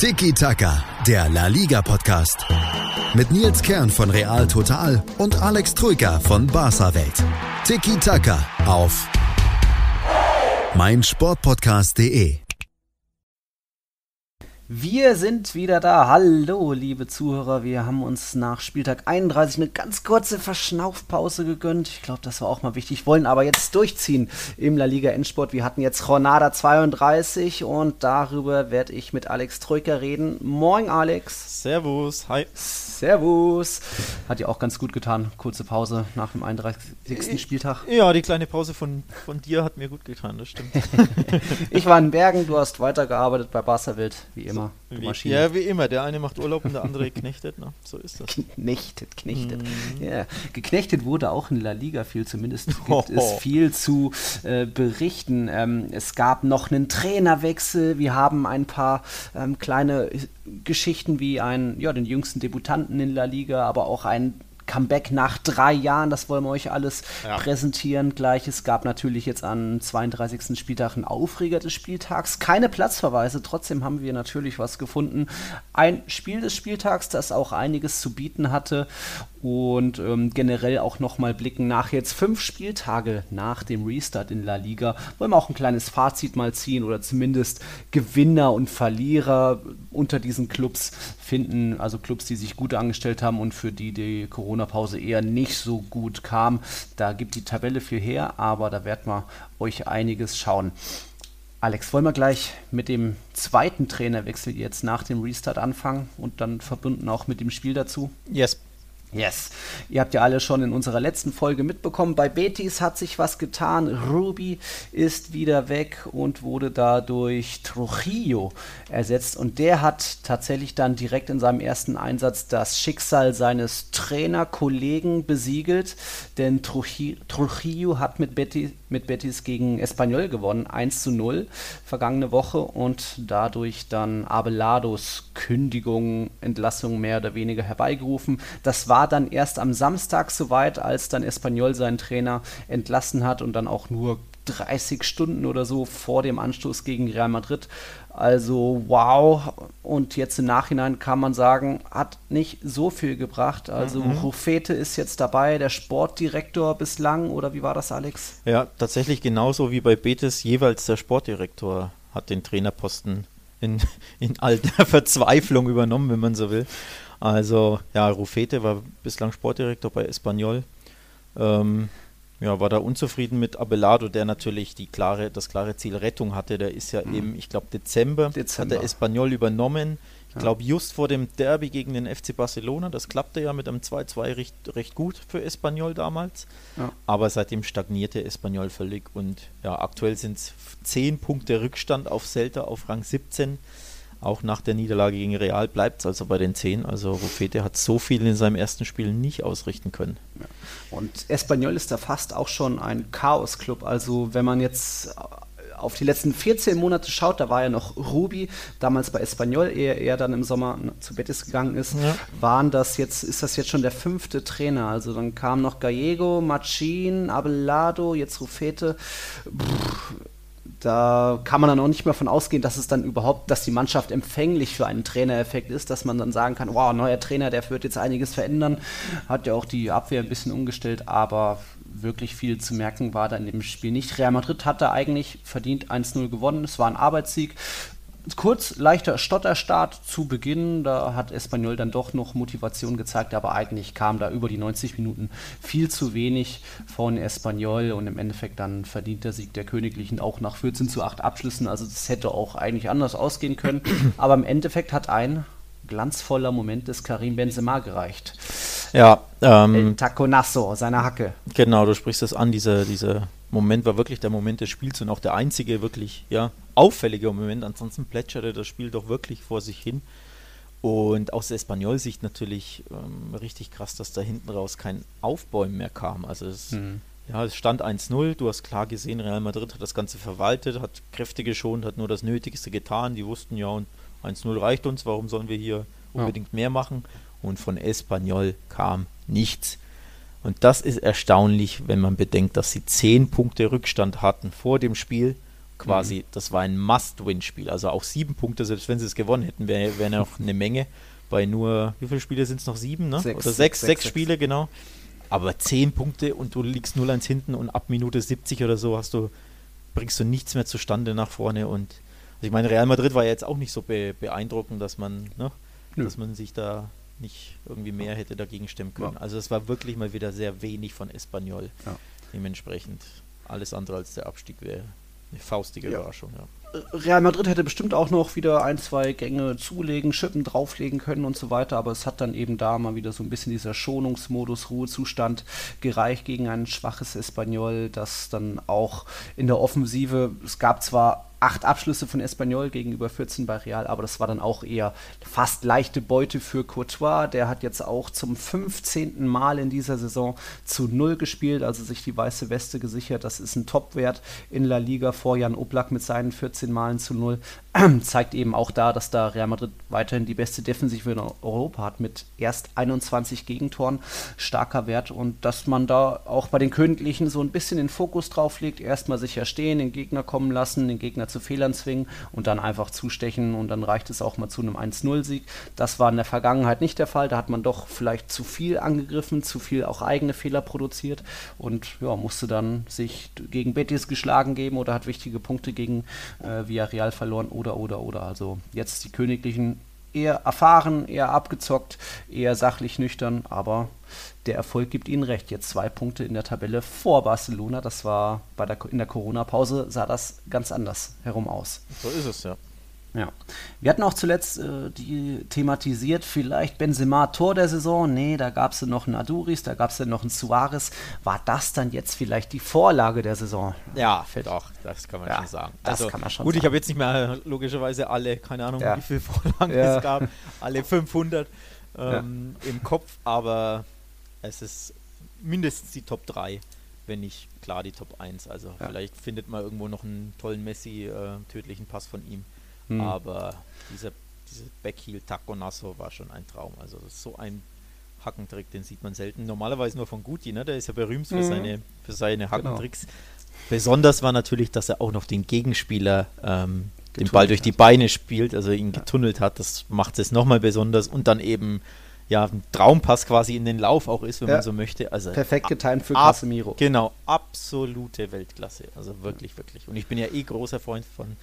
Tiki Taka, der La Liga Podcast. Mit Nils Kern von Real Total und Alex Troika von Barca Welt. Tiki Taka auf meinsportpodcast.de. Wir sind wieder da. Hallo, liebe Zuhörer. Wir haben uns nach Spieltag 31 eine ganz kurze Verschnaufpause gegönnt. Ich glaube, das war auch mal wichtig. Wollen aber jetzt durchziehen im La Liga Endsport. Wir hatten jetzt Jornada 32 und darüber werde ich mit Alex Troika reden. Moin, Alex. Servus. Hi. Servus. Hat ja auch ganz gut getan. Kurze Pause nach dem 31. Spieltag. Ja, die kleine Pause von, von dir hat mir gut getan, das stimmt. ich war in Bergen, du hast weitergearbeitet bei Barca Wild, wie immer. Wie, ja, wie immer. Der eine macht Urlaub und der andere knechtet. Ne? So ist das. Knechtet, knechtet. Mm. Ja. Geknechtet wurde auch in La Liga viel, zumindest gibt oh. es viel zu äh, berichten. Ähm, es gab noch einen Trainerwechsel. Wir haben ein paar ähm, kleine Geschichten wie ein, ja, den jüngsten Debutanten in La Liga, aber auch ein Comeback nach drei Jahren, das wollen wir euch alles ja. präsentieren. Gleich, es gab natürlich jetzt am 32. Spieltag einen Aufreger des Spieltags. Keine Platzverweise, trotzdem haben wir natürlich was gefunden. Ein Spiel des Spieltags, das auch einiges zu bieten hatte und ähm, generell auch nochmal blicken nach jetzt fünf Spieltage nach dem Restart in La Liga. Wollen wir auch ein kleines Fazit mal ziehen oder zumindest Gewinner und Verlierer unter diesen Clubs finden. Also Clubs, die sich gut angestellt haben und für die die Corona-Pause eher nicht so gut kam. Da gibt die Tabelle viel her, aber da werden wir euch einiges schauen. Alex, wollen wir gleich mit dem zweiten Trainerwechsel jetzt nach dem Restart anfangen und dann verbunden auch mit dem Spiel dazu? Yes. Yes. Ihr habt ja alle schon in unserer letzten Folge mitbekommen, bei Betis hat sich was getan. Ruby ist wieder weg und wurde dadurch Trujillo ersetzt. Und der hat tatsächlich dann direkt in seinem ersten Einsatz das Schicksal seines Trainerkollegen besiegelt. Denn Trujillo hat mit Betis, mit Betis gegen Espanyol gewonnen, 1 zu 0 vergangene Woche und dadurch dann Abelados Kündigung, Entlassung mehr oder weniger herbeigerufen. Das war dann erst am Samstag soweit, als dann Espanyol seinen Trainer entlassen hat und dann auch nur 30 Stunden oder so vor dem Anstoß gegen Real Madrid. Also wow. Und jetzt im Nachhinein kann man sagen, hat nicht so viel gebracht. Also mhm. Rufete ist jetzt dabei, der Sportdirektor bislang, oder wie war das, Alex? Ja, tatsächlich genauso wie bei Betis jeweils der Sportdirektor hat den Trainerposten in, in alter Verzweiflung übernommen, wenn man so will. Also, ja, Rufete war bislang Sportdirektor bei Espanyol. Ähm, ja, war da unzufrieden mit Abelardo, der natürlich die klare, das klare Ziel Rettung hatte. Der ist ja mhm. im, ich glaube, Dezember, Dezember, hat der Espanyol übernommen. Ich ja. glaube, just vor dem Derby gegen den FC Barcelona. Das klappte ja mit einem 2-2 recht, recht gut für Espanyol damals. Ja. Aber seitdem stagnierte Espanyol völlig. Und ja, aktuell sind es 10 Punkte Rückstand auf Celta auf Rang 17 auch nach der Niederlage gegen Real bleibt es also bei den 10. Also Rufete hat so viel in seinem ersten Spiel nicht ausrichten können. Ja. Und Espanyol ist da fast auch schon ein Chaos-Club. Also wenn man jetzt auf die letzten 14 Monate schaut, da war ja noch Ruby, damals bei Espanyol, ehe er dann im Sommer zu Betis gegangen ist, ja. waren das jetzt, ist das jetzt schon der fünfte Trainer. Also dann kam noch Gallego, Machin, Abelado, jetzt Rufete. Pff, da kann man dann auch nicht mehr von ausgehen, dass es dann überhaupt, dass die Mannschaft empfänglich für einen Trainereffekt ist, dass man dann sagen kann, wow, neuer Trainer, der wird jetzt einiges verändern. Hat ja auch die Abwehr ein bisschen umgestellt, aber wirklich viel zu merken war da in dem Spiel nicht. Real Madrid hatte eigentlich verdient 1-0 gewonnen. Es war ein Arbeitssieg kurz leichter Stotterstart zu Beginn. Da hat Espanyol dann doch noch Motivation gezeigt, aber eigentlich kam da über die 90 Minuten viel zu wenig von Espanyol und im Endeffekt dann verdient der Sieg der Königlichen auch nach 14 zu 8 Abschlüssen. Also das hätte auch eigentlich anders ausgehen können. Aber im Endeffekt hat ein glanzvoller Moment des Karim Benzema gereicht. Ja, ähm, El Taconasso, seine Hacke. Genau, du sprichst das an, diese, diese Moment war wirklich der Moment des Spiels und auch der einzige wirklich ja, auffällige Moment. Ansonsten plätscherte das Spiel doch wirklich vor sich hin. Und aus der Espanol-Sicht natürlich ähm, richtig krass, dass da hinten raus kein Aufbäumen mehr kam. Also es, mhm. ja, es stand 1-0, du hast klar gesehen, Real Madrid hat das Ganze verwaltet, hat Kräfte geschont, hat nur das Nötigste getan. Die wussten ja, und 1-0 reicht uns, warum sollen wir hier unbedingt ja. mehr machen? Und von Espanyol kam nichts. Und das ist erstaunlich, wenn man bedenkt, dass sie zehn Punkte Rückstand hatten vor dem Spiel quasi, mhm. das war ein Must-Win-Spiel. Also auch sieben Punkte, selbst wenn sie es gewonnen hätten, wäre wär noch eine Menge. Bei nur, wie viele Spiele sind es noch? Sieben, ne? Sechs, Oder sechs, sechs, sechs Spiele, genau. Aber zehn Punkte und du liegst 0-1 hinten und ab Minute 70 oder so hast du, bringst du nichts mehr zustande nach vorne. Und also ich meine, Real Madrid war ja jetzt auch nicht so be beeindruckend, dass man, ne, dass man sich da nicht irgendwie mehr hätte dagegen stemmen können. Ja. Also es war wirklich mal wieder sehr wenig von Espanyol. Ja. Dementsprechend alles andere als der Abstieg wäre eine faustige ja. Überraschung, ja. Real Madrid hätte bestimmt auch noch wieder ein, zwei Gänge zulegen, Schippen drauflegen können und so weiter, aber es hat dann eben da mal wieder so ein bisschen dieser Schonungsmodus, Ruhezustand gereicht gegen ein schwaches Espanyol, das dann auch in der Offensive, es gab zwar acht Abschlüsse von Espanyol gegenüber 14 bei Real, aber das war dann auch eher fast leichte Beute für Courtois. Der hat jetzt auch zum 15. Mal in dieser Saison zu Null gespielt, also sich die weiße Weste gesichert. Das ist ein Topwert in La Liga vor Jan Oblak mit seinen 14 Malen zu Null. zeigt eben auch da, dass da Real Madrid weiterhin die beste Defensive in Europa hat mit erst 21 Gegentoren, starker Wert und dass man da auch bei den Königlichen so ein bisschen den Fokus drauf legt, erstmal sicher stehen, den Gegner kommen lassen, den Gegner zu Fehlern zwingen und dann einfach zustechen und dann reicht es auch mal zu einem 1-0-Sieg. Das war in der Vergangenheit nicht der Fall, da hat man doch vielleicht zu viel angegriffen, zu viel auch eigene Fehler produziert und ja, musste dann sich gegen Betis geschlagen geben oder hat wichtige Punkte gegen äh, Villarreal verloren oder, oder, oder. Also jetzt die Königlichen eher erfahren, eher abgezockt, eher sachlich nüchtern, aber der Erfolg gibt ihnen recht. Jetzt zwei Punkte in der Tabelle vor Barcelona. Das war bei der, in der Corona-Pause sah das ganz anders herum aus. So ist es, ja. Ja. Wir hatten auch zuletzt äh, die thematisiert, vielleicht Benzema Tor der Saison. Nee, da gab es noch einen Aduris, da gab es noch einen Suarez. War das dann jetzt vielleicht die Vorlage der Saison? Ja, doch, das kann man ja, schon sagen. Das also, kann man schon Gut, sagen. ich habe jetzt nicht mehr logischerweise alle, keine Ahnung, ja. wie viele Vorlagen ja. es gab, alle 500 ähm, im Kopf, aber es ist mindestens die Top 3 wenn nicht klar die Top 1. Also ja. vielleicht findet man irgendwo noch einen tollen Messi, äh, tödlichen Pass von ihm. Mhm. Aber dieser, diese Backheel Taconasso war schon ein Traum. Also so ein Hackentrick, den sieht man selten. Normalerweise nur von Guti, ne? Der ist ja berühmt für mhm. seine, für seine genau. Hackentricks. Genau. Besonders war natürlich, dass er auch noch den Gegenspieler ähm, den Ball durch die Beine spielt, also ihn ja. getunnelt hat. Das macht es nochmal besonders. Und dann eben ja, ein Traumpass quasi in den Lauf auch ist, wenn ja. man so möchte. Also Perfekt getimt für Casemiro. Genau, absolute Weltklasse. Also wirklich, wirklich. Und ich bin ja eh großer Freund von,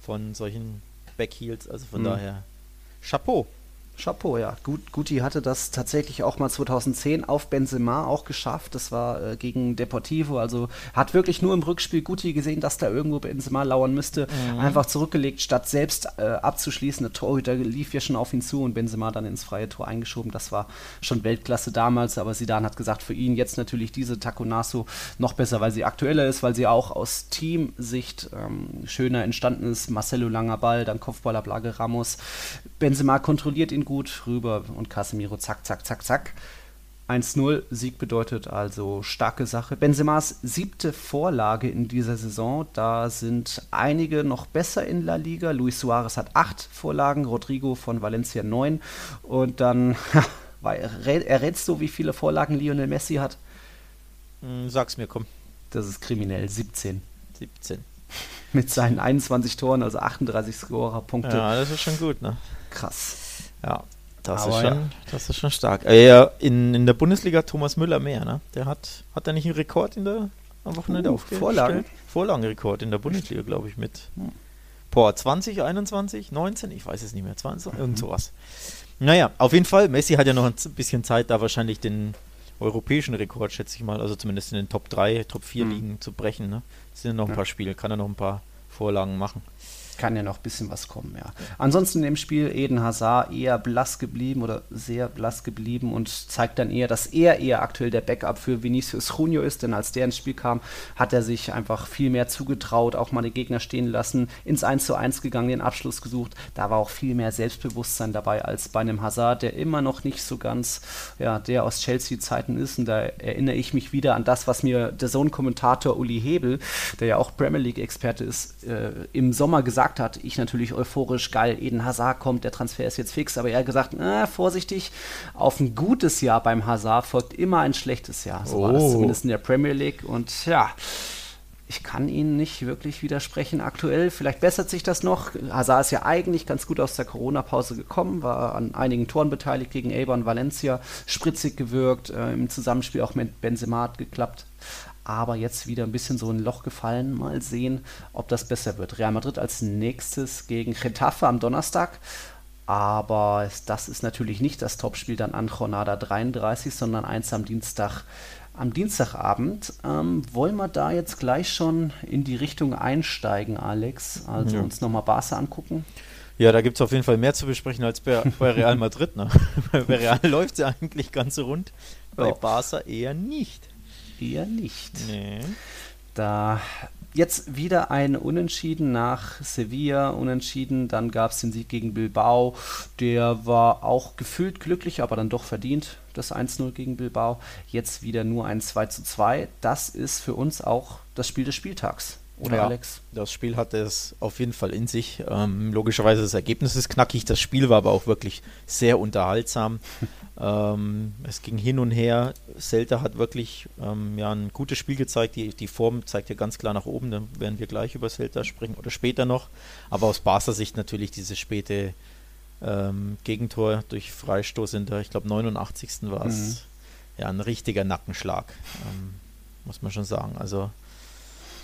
von solchen Backheels. Also von mhm. daher Chapeau. Chapeau, ja. Gut, Guti hatte das tatsächlich auch mal 2010 auf Benzema auch geschafft. Das war äh, gegen Deportivo. Also hat wirklich nur im Rückspiel Guti gesehen, dass da irgendwo Benzema lauern müsste. Mhm. Einfach zurückgelegt, statt selbst äh, abzuschließen. Der Torhüter lief ja schon auf ihn zu und Benzema dann ins freie Tor eingeschoben. Das war schon Weltklasse damals. Aber Sidan hat gesagt, für ihn jetzt natürlich diese Taconasso noch besser, weil sie aktueller ist, weil sie auch aus Teamsicht ähm, schöner entstanden ist. Marcelo langer Ball, dann Kopfballer Blage Ramos. Benzema kontrolliert ihn gut rüber und Casemiro zack, zack, zack, zack. 1-0, Sieg bedeutet also starke Sache. Benzemas siebte Vorlage in dieser Saison. Da sind einige noch besser in La Liga. Luis Suarez hat acht Vorlagen, Rodrigo von Valencia neun. Und dann errätst du, wie viele Vorlagen Lionel Messi hat? Hm, sag's mir, komm. Das ist kriminell, 17. 17. Mit seinen 21 Toren, also 38 Scorer-Punkte. Ja, das ist schon gut, ne? Krass. Ja, das, ist schon, ja. das ist schon stark. Äh, ja, in, in der Bundesliga Thomas Müller mehr, ne? Der hat, hat er nicht einen Rekord in der, am Wochenende uh, aufgestellt? Vorlagen? Vorlagenrekord in der Bundesliga, glaube ich, mit hm. boah, 20, 21, 19, ich weiß es nicht mehr, 20, mhm. irgend sowas. Naja, auf jeden Fall, Messi hat ja noch ein bisschen Zeit, da wahrscheinlich den europäischen Rekord, schätze ich mal, also zumindest in den Top 3, Top 4 mhm. Ligen zu brechen. Ne? Es sind noch ein ja. paar Spiele, kann er noch ein paar Vorlagen machen kann ja noch ein bisschen was kommen, ja. Ansonsten im Spiel Eden Hazard eher blass geblieben oder sehr blass geblieben und zeigt dann eher, dass er eher aktuell der Backup für Vinicius Junior ist, denn als der ins Spiel kam, hat er sich einfach viel mehr zugetraut, auch mal den Gegner stehen lassen, ins 1 zu 1 gegangen, den Abschluss gesucht. Da war auch viel mehr Selbstbewusstsein dabei als bei einem Hazard, der immer noch nicht so ganz, ja, der aus Chelsea-Zeiten ist. Und da erinnere ich mich wieder an das, was mir der Sohn-Kommentator Uli Hebel, der ja auch Premier League-Experte ist, äh, im Sommer gesagt gesagt hat. Ich natürlich euphorisch, geil, Eden Hazard kommt, der Transfer ist jetzt fix, aber er hat gesagt, na, vorsichtig, auf ein gutes Jahr beim Hazard folgt immer ein schlechtes Jahr. So oh. war das oh. zumindest in der Premier League und ja, ich kann Ihnen nicht wirklich widersprechen aktuell. Vielleicht bessert sich das noch. Hazard ist ja eigentlich ganz gut aus der Corona-Pause gekommen, war an einigen Toren beteiligt gegen Eber Valencia, spritzig gewirkt, äh, im Zusammenspiel auch mit Benzema hat geklappt. Aber jetzt wieder ein bisschen so ein Loch gefallen. Mal sehen, ob das besser wird. Real Madrid als nächstes gegen Getafe am Donnerstag. Aber das ist natürlich nicht das Topspiel dann an Jornada 33, sondern eins am Dienstag am Dienstagabend. Ähm, wollen wir da jetzt gleich schon in die Richtung einsteigen, Alex? Also ja. uns nochmal Barca angucken? Ja, da gibt es auf jeden Fall mehr zu besprechen als bei, bei Real Madrid. Ne? bei Real läuft es ja eigentlich ganz rund, bei ja. Barca eher nicht. Eher nicht. Nee. Da jetzt wieder ein Unentschieden nach Sevilla, Unentschieden, dann gab es den Sieg gegen Bilbao, der war auch gefühlt glücklich, aber dann doch verdient, das 1-0 gegen Bilbao. Jetzt wieder nur ein 2-2. Das ist für uns auch das Spiel des Spieltags. Oder ja, Alex? Das Spiel hatte es auf jeden Fall in sich. Ähm, logischerweise das Ergebnis ist knackig, das Spiel war aber auch wirklich sehr unterhaltsam. ähm, es ging hin und her. Celta hat wirklich ähm, ja, ein gutes Spiel gezeigt. Die, die Form zeigt ja ganz klar nach oben. Dann werden wir gleich über Celta sprechen oder später noch. Aber aus Barca Sicht natürlich dieses späte ähm, Gegentor durch Freistoß in der, ich glaube, 89. war es. Mhm. Ja, ein richtiger Nackenschlag, ähm, muss man schon sagen. Also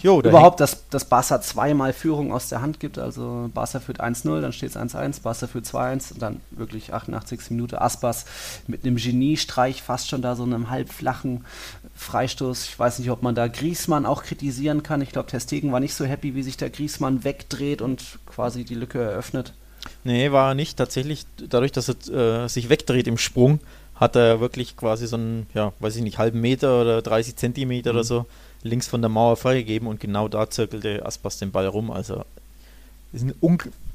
Jo, Überhaupt, dass, dass Barca zweimal Führung aus der Hand gibt. Also Barca führt 1-0, dann steht es 1-1, Barca führt 2-1 und dann wirklich 88. Minute Aspas mit einem Geniestreich, fast schon da so einem halbflachen Freistoß. Ich weiß nicht, ob man da Griesmann auch kritisieren kann. Ich glaube, Testegen war nicht so happy, wie sich der Griesmann wegdreht und quasi die Lücke eröffnet. Nee, war er nicht. Tatsächlich, dadurch, dass er äh, sich wegdreht im Sprung, hat er wirklich quasi so einen, ja, weiß ich nicht, halben Meter oder 30 Zentimeter mhm. oder so links von der Mauer freigegeben und genau da zirkelte Aspas den Ball rum. Also ist ein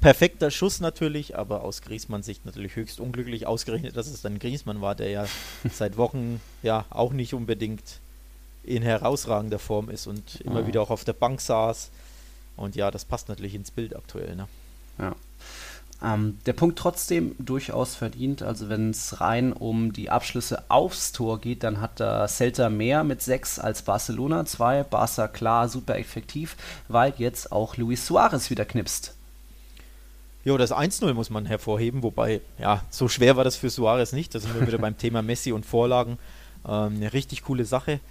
perfekter Schuss natürlich, aber aus Griesmanns Sicht natürlich höchst unglücklich ausgerechnet, dass es dann Griesmann war, der ja seit Wochen ja auch nicht unbedingt in herausragender Form ist und immer oh. wieder auch auf der Bank saß. Und ja, das passt natürlich ins Bild aktuell. Ne? Ja. Ähm, der Punkt trotzdem durchaus verdient. Also wenn es rein um die Abschlüsse aufs Tor geht, dann hat da Celta mehr mit sechs als Barcelona zwei. Barca klar super effektiv, weil jetzt auch Luis Suarez wieder knipst. Jo, das 1-0 muss man hervorheben, wobei, ja, so schwer war das für Suarez nicht. Da sind wir wieder beim Thema Messi und Vorlagen. Ähm, eine richtig coole Sache,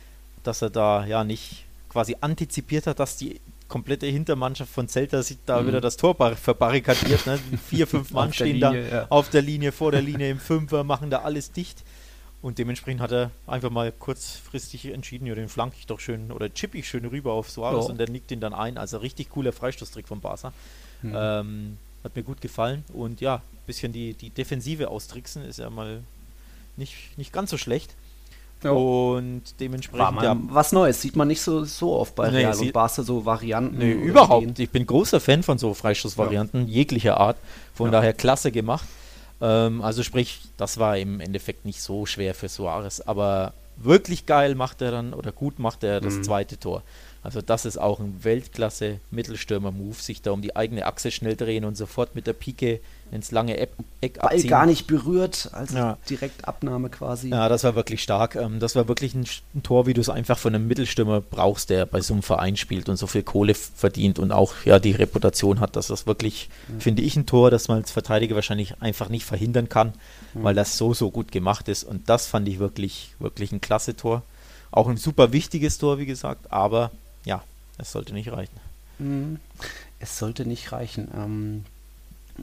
dass er da ja nicht quasi antizipiert hat, dass die komplette Hintermannschaft von Celta sieht da mhm. wieder das Tor verbarrikadiert. Ne? Vier, fünf Mann stehen Linie, da ja. auf der Linie, vor der Linie, im Fünfer, machen da alles dicht. Und dementsprechend hat er einfach mal kurzfristig entschieden, ja, den flank ich doch schön oder chippe ich schön rüber auf Suarez ja. und der nickt ihn dann ein. Also richtig cooler Freistoßtrick von Barca. Mhm. Ähm, hat mir gut gefallen. Und ja, ein bisschen die, die Defensive austricksen ist ja mal nicht, nicht ganz so schlecht. Ja. Und dementsprechend. War mal ja, was Neues, sieht man nicht so, so oft bei Real nee, und Barca so Varianten. Nee, überhaupt. Gehen. Ich bin großer Fan von so Freistoßvarianten, ja. jeglicher Art. Von ja. daher klasse gemacht. Ähm, also sprich, das war im Endeffekt nicht so schwer für Suarez, aber wirklich geil macht er dann oder gut macht er das mhm. zweite Tor. Also das ist auch ein Weltklasse Mittelstürmer-Move, sich da um die eigene Achse schnell drehen und sofort mit der Pike ins lange Eck, Ball abziehen. gar nicht berührt, also ja. direkt Abnahme quasi. Ja, das war wirklich stark. Ähm, das war wirklich ein, ein Tor, wie du es einfach von einem Mittelstürmer brauchst, der bei so einem Verein spielt und so viel Kohle verdient und auch ja die Reputation hat, dass das wirklich, mhm. finde ich, ein Tor, das man als Verteidiger wahrscheinlich einfach nicht verhindern kann, mhm. weil das so, so gut gemacht ist. Und das fand ich wirklich, wirklich ein klasse Tor. Auch ein super wichtiges Tor, wie gesagt, aber ja, es sollte nicht reichen. Mhm. Es sollte nicht reichen. Ähm,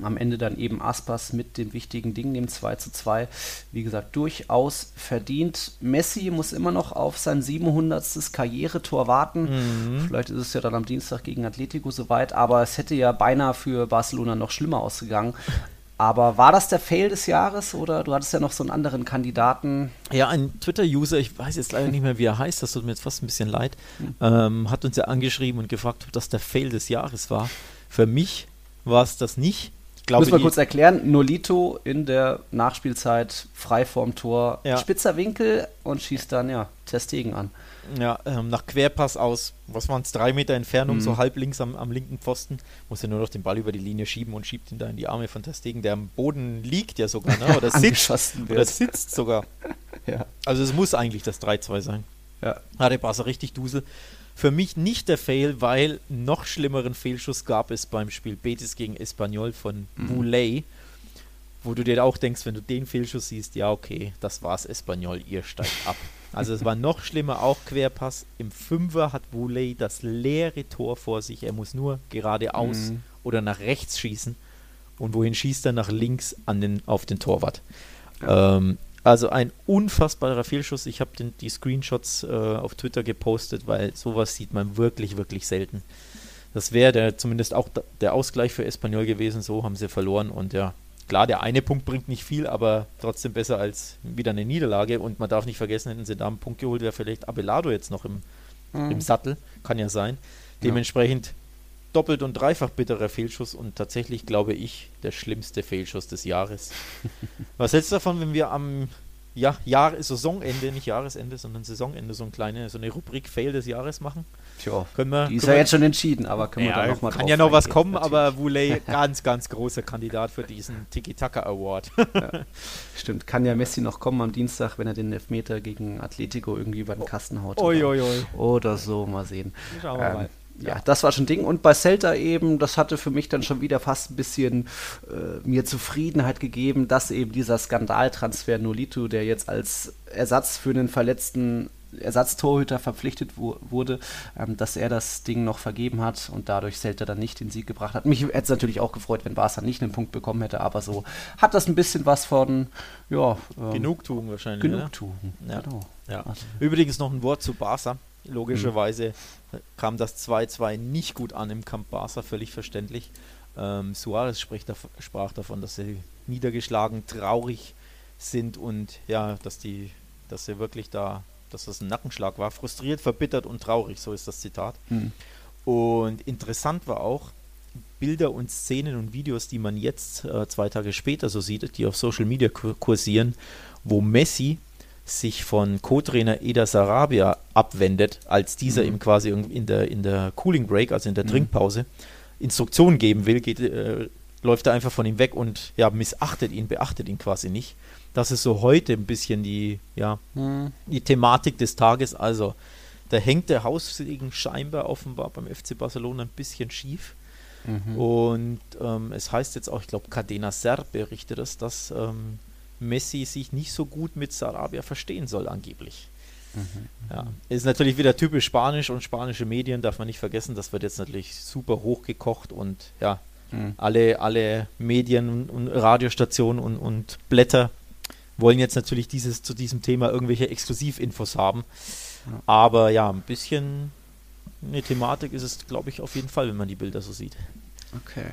am Ende dann eben Aspas mit dem wichtigen Ding, dem 2 zu 2. Wie gesagt, durchaus verdient. Messi muss immer noch auf sein 700. Karrieretor warten. Mhm. Vielleicht ist es ja dann am Dienstag gegen Atletico soweit, aber es hätte ja beinahe für Barcelona noch schlimmer ausgegangen. Aber war das der Fail des Jahres oder du hattest ja noch so einen anderen Kandidaten? Ja, ein Twitter-User, ich weiß jetzt leider nicht mehr, wie er heißt, das tut mir jetzt fast ein bisschen leid, mhm. ähm, hat uns ja angeschrieben und gefragt, ob das der Fail des Jahres war. Für mich war es das nicht glaube, Muss man kurz erklären, Nolito in der Nachspielzeit frei vorm Tor, ja. spitzer Winkel und schießt dann ja Testegen an. Ja, ähm, nach Querpass aus, was waren es, drei Meter Entfernung, mhm. so halb links am, am, linken Pfosten, muss er nur noch den Ball über die Linie schieben und schiebt ihn da in die Arme von Testegen, der am Boden liegt ja sogar, ne? oder, sitzt, oder sitzt sogar. ja. Also es muss eigentlich das 3-2 sein. Ja. Hatte Barca richtig Dusel. Für mich nicht der Fail, weil noch schlimmeren Fehlschuss gab es beim Spiel Betis gegen Espanyol von mhm. Boulay, wo du dir auch denkst, wenn du den Fehlschuss siehst, ja okay, das war's Espanyol, ihr steigt ab. Also es war noch schlimmer, auch Querpass. Im Fünfer hat Boulay das leere Tor vor sich. Er muss nur geradeaus mhm. oder nach rechts schießen. Und wohin schießt er? Nach links an den, auf den Torwart. Ja. Ähm, also ein unfassbarer Fehlschuss. Ich habe die Screenshots äh, auf Twitter gepostet, weil sowas sieht man wirklich, wirklich selten. Das wäre zumindest auch der Ausgleich für Espanyol gewesen. So haben sie verloren. Und ja, klar, der eine Punkt bringt nicht viel, aber trotzdem besser als wieder eine Niederlage. Und man darf nicht vergessen, hätten sie da einen Punkt geholt, wäre vielleicht Abelardo jetzt noch im, mhm. im Sattel. Kann ja sein. Dementsprechend doppelt und dreifach bitterer Fehlschuss und tatsächlich, glaube ich, der schlimmste Fehlschuss des Jahres. Was hältst du davon, wenn wir am ja, Jahr, Saisonende, nicht Jahresende, sondern Saisonende so, ein kleine, so eine Rubrik Fail des Jahres machen? Tja, können wir, die ist ja jetzt schon entschieden, aber können ja, wir da nochmal Kann ja noch was kommen, natürlich. aber Woolley, ganz, ganz großer Kandidat für diesen Tiki-Taka Award. ja, stimmt, kann ja Messi noch kommen am Dienstag, wenn er den Elfmeter gegen Atletico irgendwie über den Kasten haut. Oi, oi, oi. Oder so, mal sehen. Schauen wir ähm, mal ja, das war schon Ding. Und bei Celta eben, das hatte für mich dann schon wieder fast ein bisschen äh, mir Zufriedenheit gegeben, dass eben dieser Skandaltransfer Nolito, der jetzt als Ersatz für den verletzten Ersatztorhüter verpflichtet wo, wurde, ähm, dass er das Ding noch vergeben hat und dadurch Celta dann nicht den Sieg gebracht hat. Mich hätte es natürlich auch gefreut, wenn Barca nicht einen Punkt bekommen hätte, aber so hat das ein bisschen was von, ja. Ähm, Genugtuung wahrscheinlich. Genugtuung, ja. genau. Ja. Also. Übrigens noch ein Wort zu Barca. Logischerweise mhm. kam das 2-2 nicht gut an im Camp Barca, völlig verständlich. Ähm, Suarez spricht, sprach davon, dass sie niedergeschlagen, traurig sind und ja, dass die, dass sie wirklich da, dass das ein Nackenschlag war, frustriert, verbittert und traurig, so ist das Zitat. Mhm. Und interessant war auch, Bilder und Szenen und Videos, die man jetzt äh, zwei Tage später so sieht, die auf Social Media kursieren, wo Messi sich von Co-Trainer Eda Sarabia abwendet, als dieser mhm. ihm quasi in der, in der Cooling Break, also in der mhm. Trinkpause, Instruktionen geben will, geht, äh, läuft er einfach von ihm weg und ja, missachtet ihn, beachtet ihn quasi nicht. Das ist so heute ein bisschen die, ja, mhm. die Thematik des Tages. Also, da hängt der Haussegen scheinbar offenbar beim FC Barcelona ein bisschen schief. Mhm. Und ähm, es heißt jetzt auch, ich glaube, Cadena Ser berichtet es, dass ähm, Messi sich nicht so gut mit Sarabia verstehen soll, angeblich. Mhm. Ja. Ist natürlich wieder typisch Spanisch und spanische Medien, darf man nicht vergessen. Das wird jetzt natürlich super hochgekocht und ja, mhm. alle, alle Medien und Radiostationen und, und Blätter wollen jetzt natürlich dieses, zu diesem Thema irgendwelche Exklusivinfos haben. Ja. Aber ja, ein bisschen eine Thematik ist es, glaube ich, auf jeden Fall, wenn man die Bilder so sieht. Okay.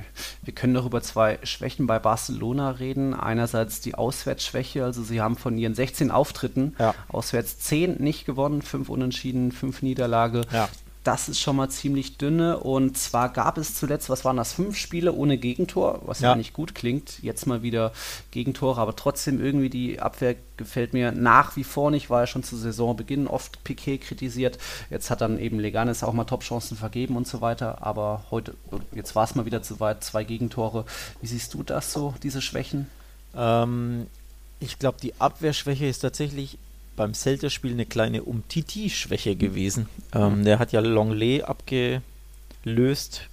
Wir können noch über zwei Schwächen bei Barcelona reden. Einerseits die Auswärtsschwäche, also sie haben von ihren 16 Auftritten ja. auswärts 10 nicht gewonnen, 5 Unentschieden, 5 Niederlage. Ja das ist schon mal ziemlich dünne. Und zwar gab es zuletzt, was waren das, fünf Spiele ohne Gegentor, was ja, ja nicht gut klingt. Jetzt mal wieder Gegentore, aber trotzdem irgendwie die Abwehr gefällt mir nach wie vor nicht, war ja schon zu Saisonbeginn oft Piquet kritisiert. Jetzt hat dann eben Leganes auch mal Top-Chancen vergeben und so weiter. Aber heute, jetzt war es mal wieder zu weit, zwei Gegentore. Wie siehst du das so, diese Schwächen? Ähm, ich glaube, die Abwehrschwäche ist tatsächlich beim Celta-Spiel eine kleine Umtiti-Schwäche gewesen. Ähm, der hat ja Longley abgelöst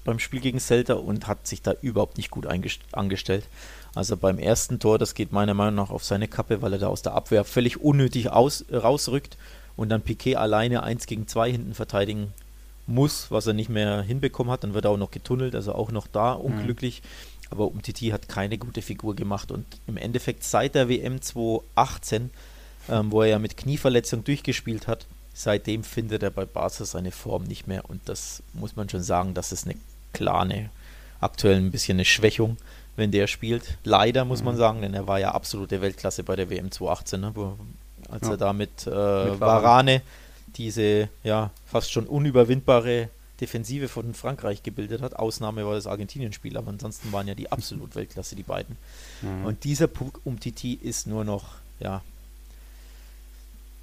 beim Spiel gegen Celta und hat sich da überhaupt nicht gut angestellt. Also beim ersten Tor, das geht meiner Meinung nach auf seine Kappe, weil er da aus der Abwehr völlig unnötig aus, rausrückt und dann Piquet alleine 1 gegen 2 hinten verteidigen muss, was er nicht mehr hinbekommen hat. Dann wird er auch noch getunnelt, also auch noch da mhm. unglücklich. Mhm. Aber Umtiti hat keine gute Figur gemacht und im Endeffekt seit der WM 2018 ähm, wo er ja mit Knieverletzung durchgespielt hat. Seitdem findet er bei Barca seine Form nicht mehr und das muss man schon sagen, das ist eine klare, aktuell ein bisschen eine Schwächung, wenn der spielt. Leider muss mhm. man sagen, denn er war ja absolute Weltklasse bei der WM 2018, ne, wo, als ja. er da mit, äh, mit Varane diese ja fast schon unüberwindbare Defensive von Frankreich gebildet hat. Ausnahme war das Argentinien-Spiel, aber ansonsten waren ja die absolut Weltklasse, die beiden. Mhm. Und dieser Puck um Titi ist nur noch ja,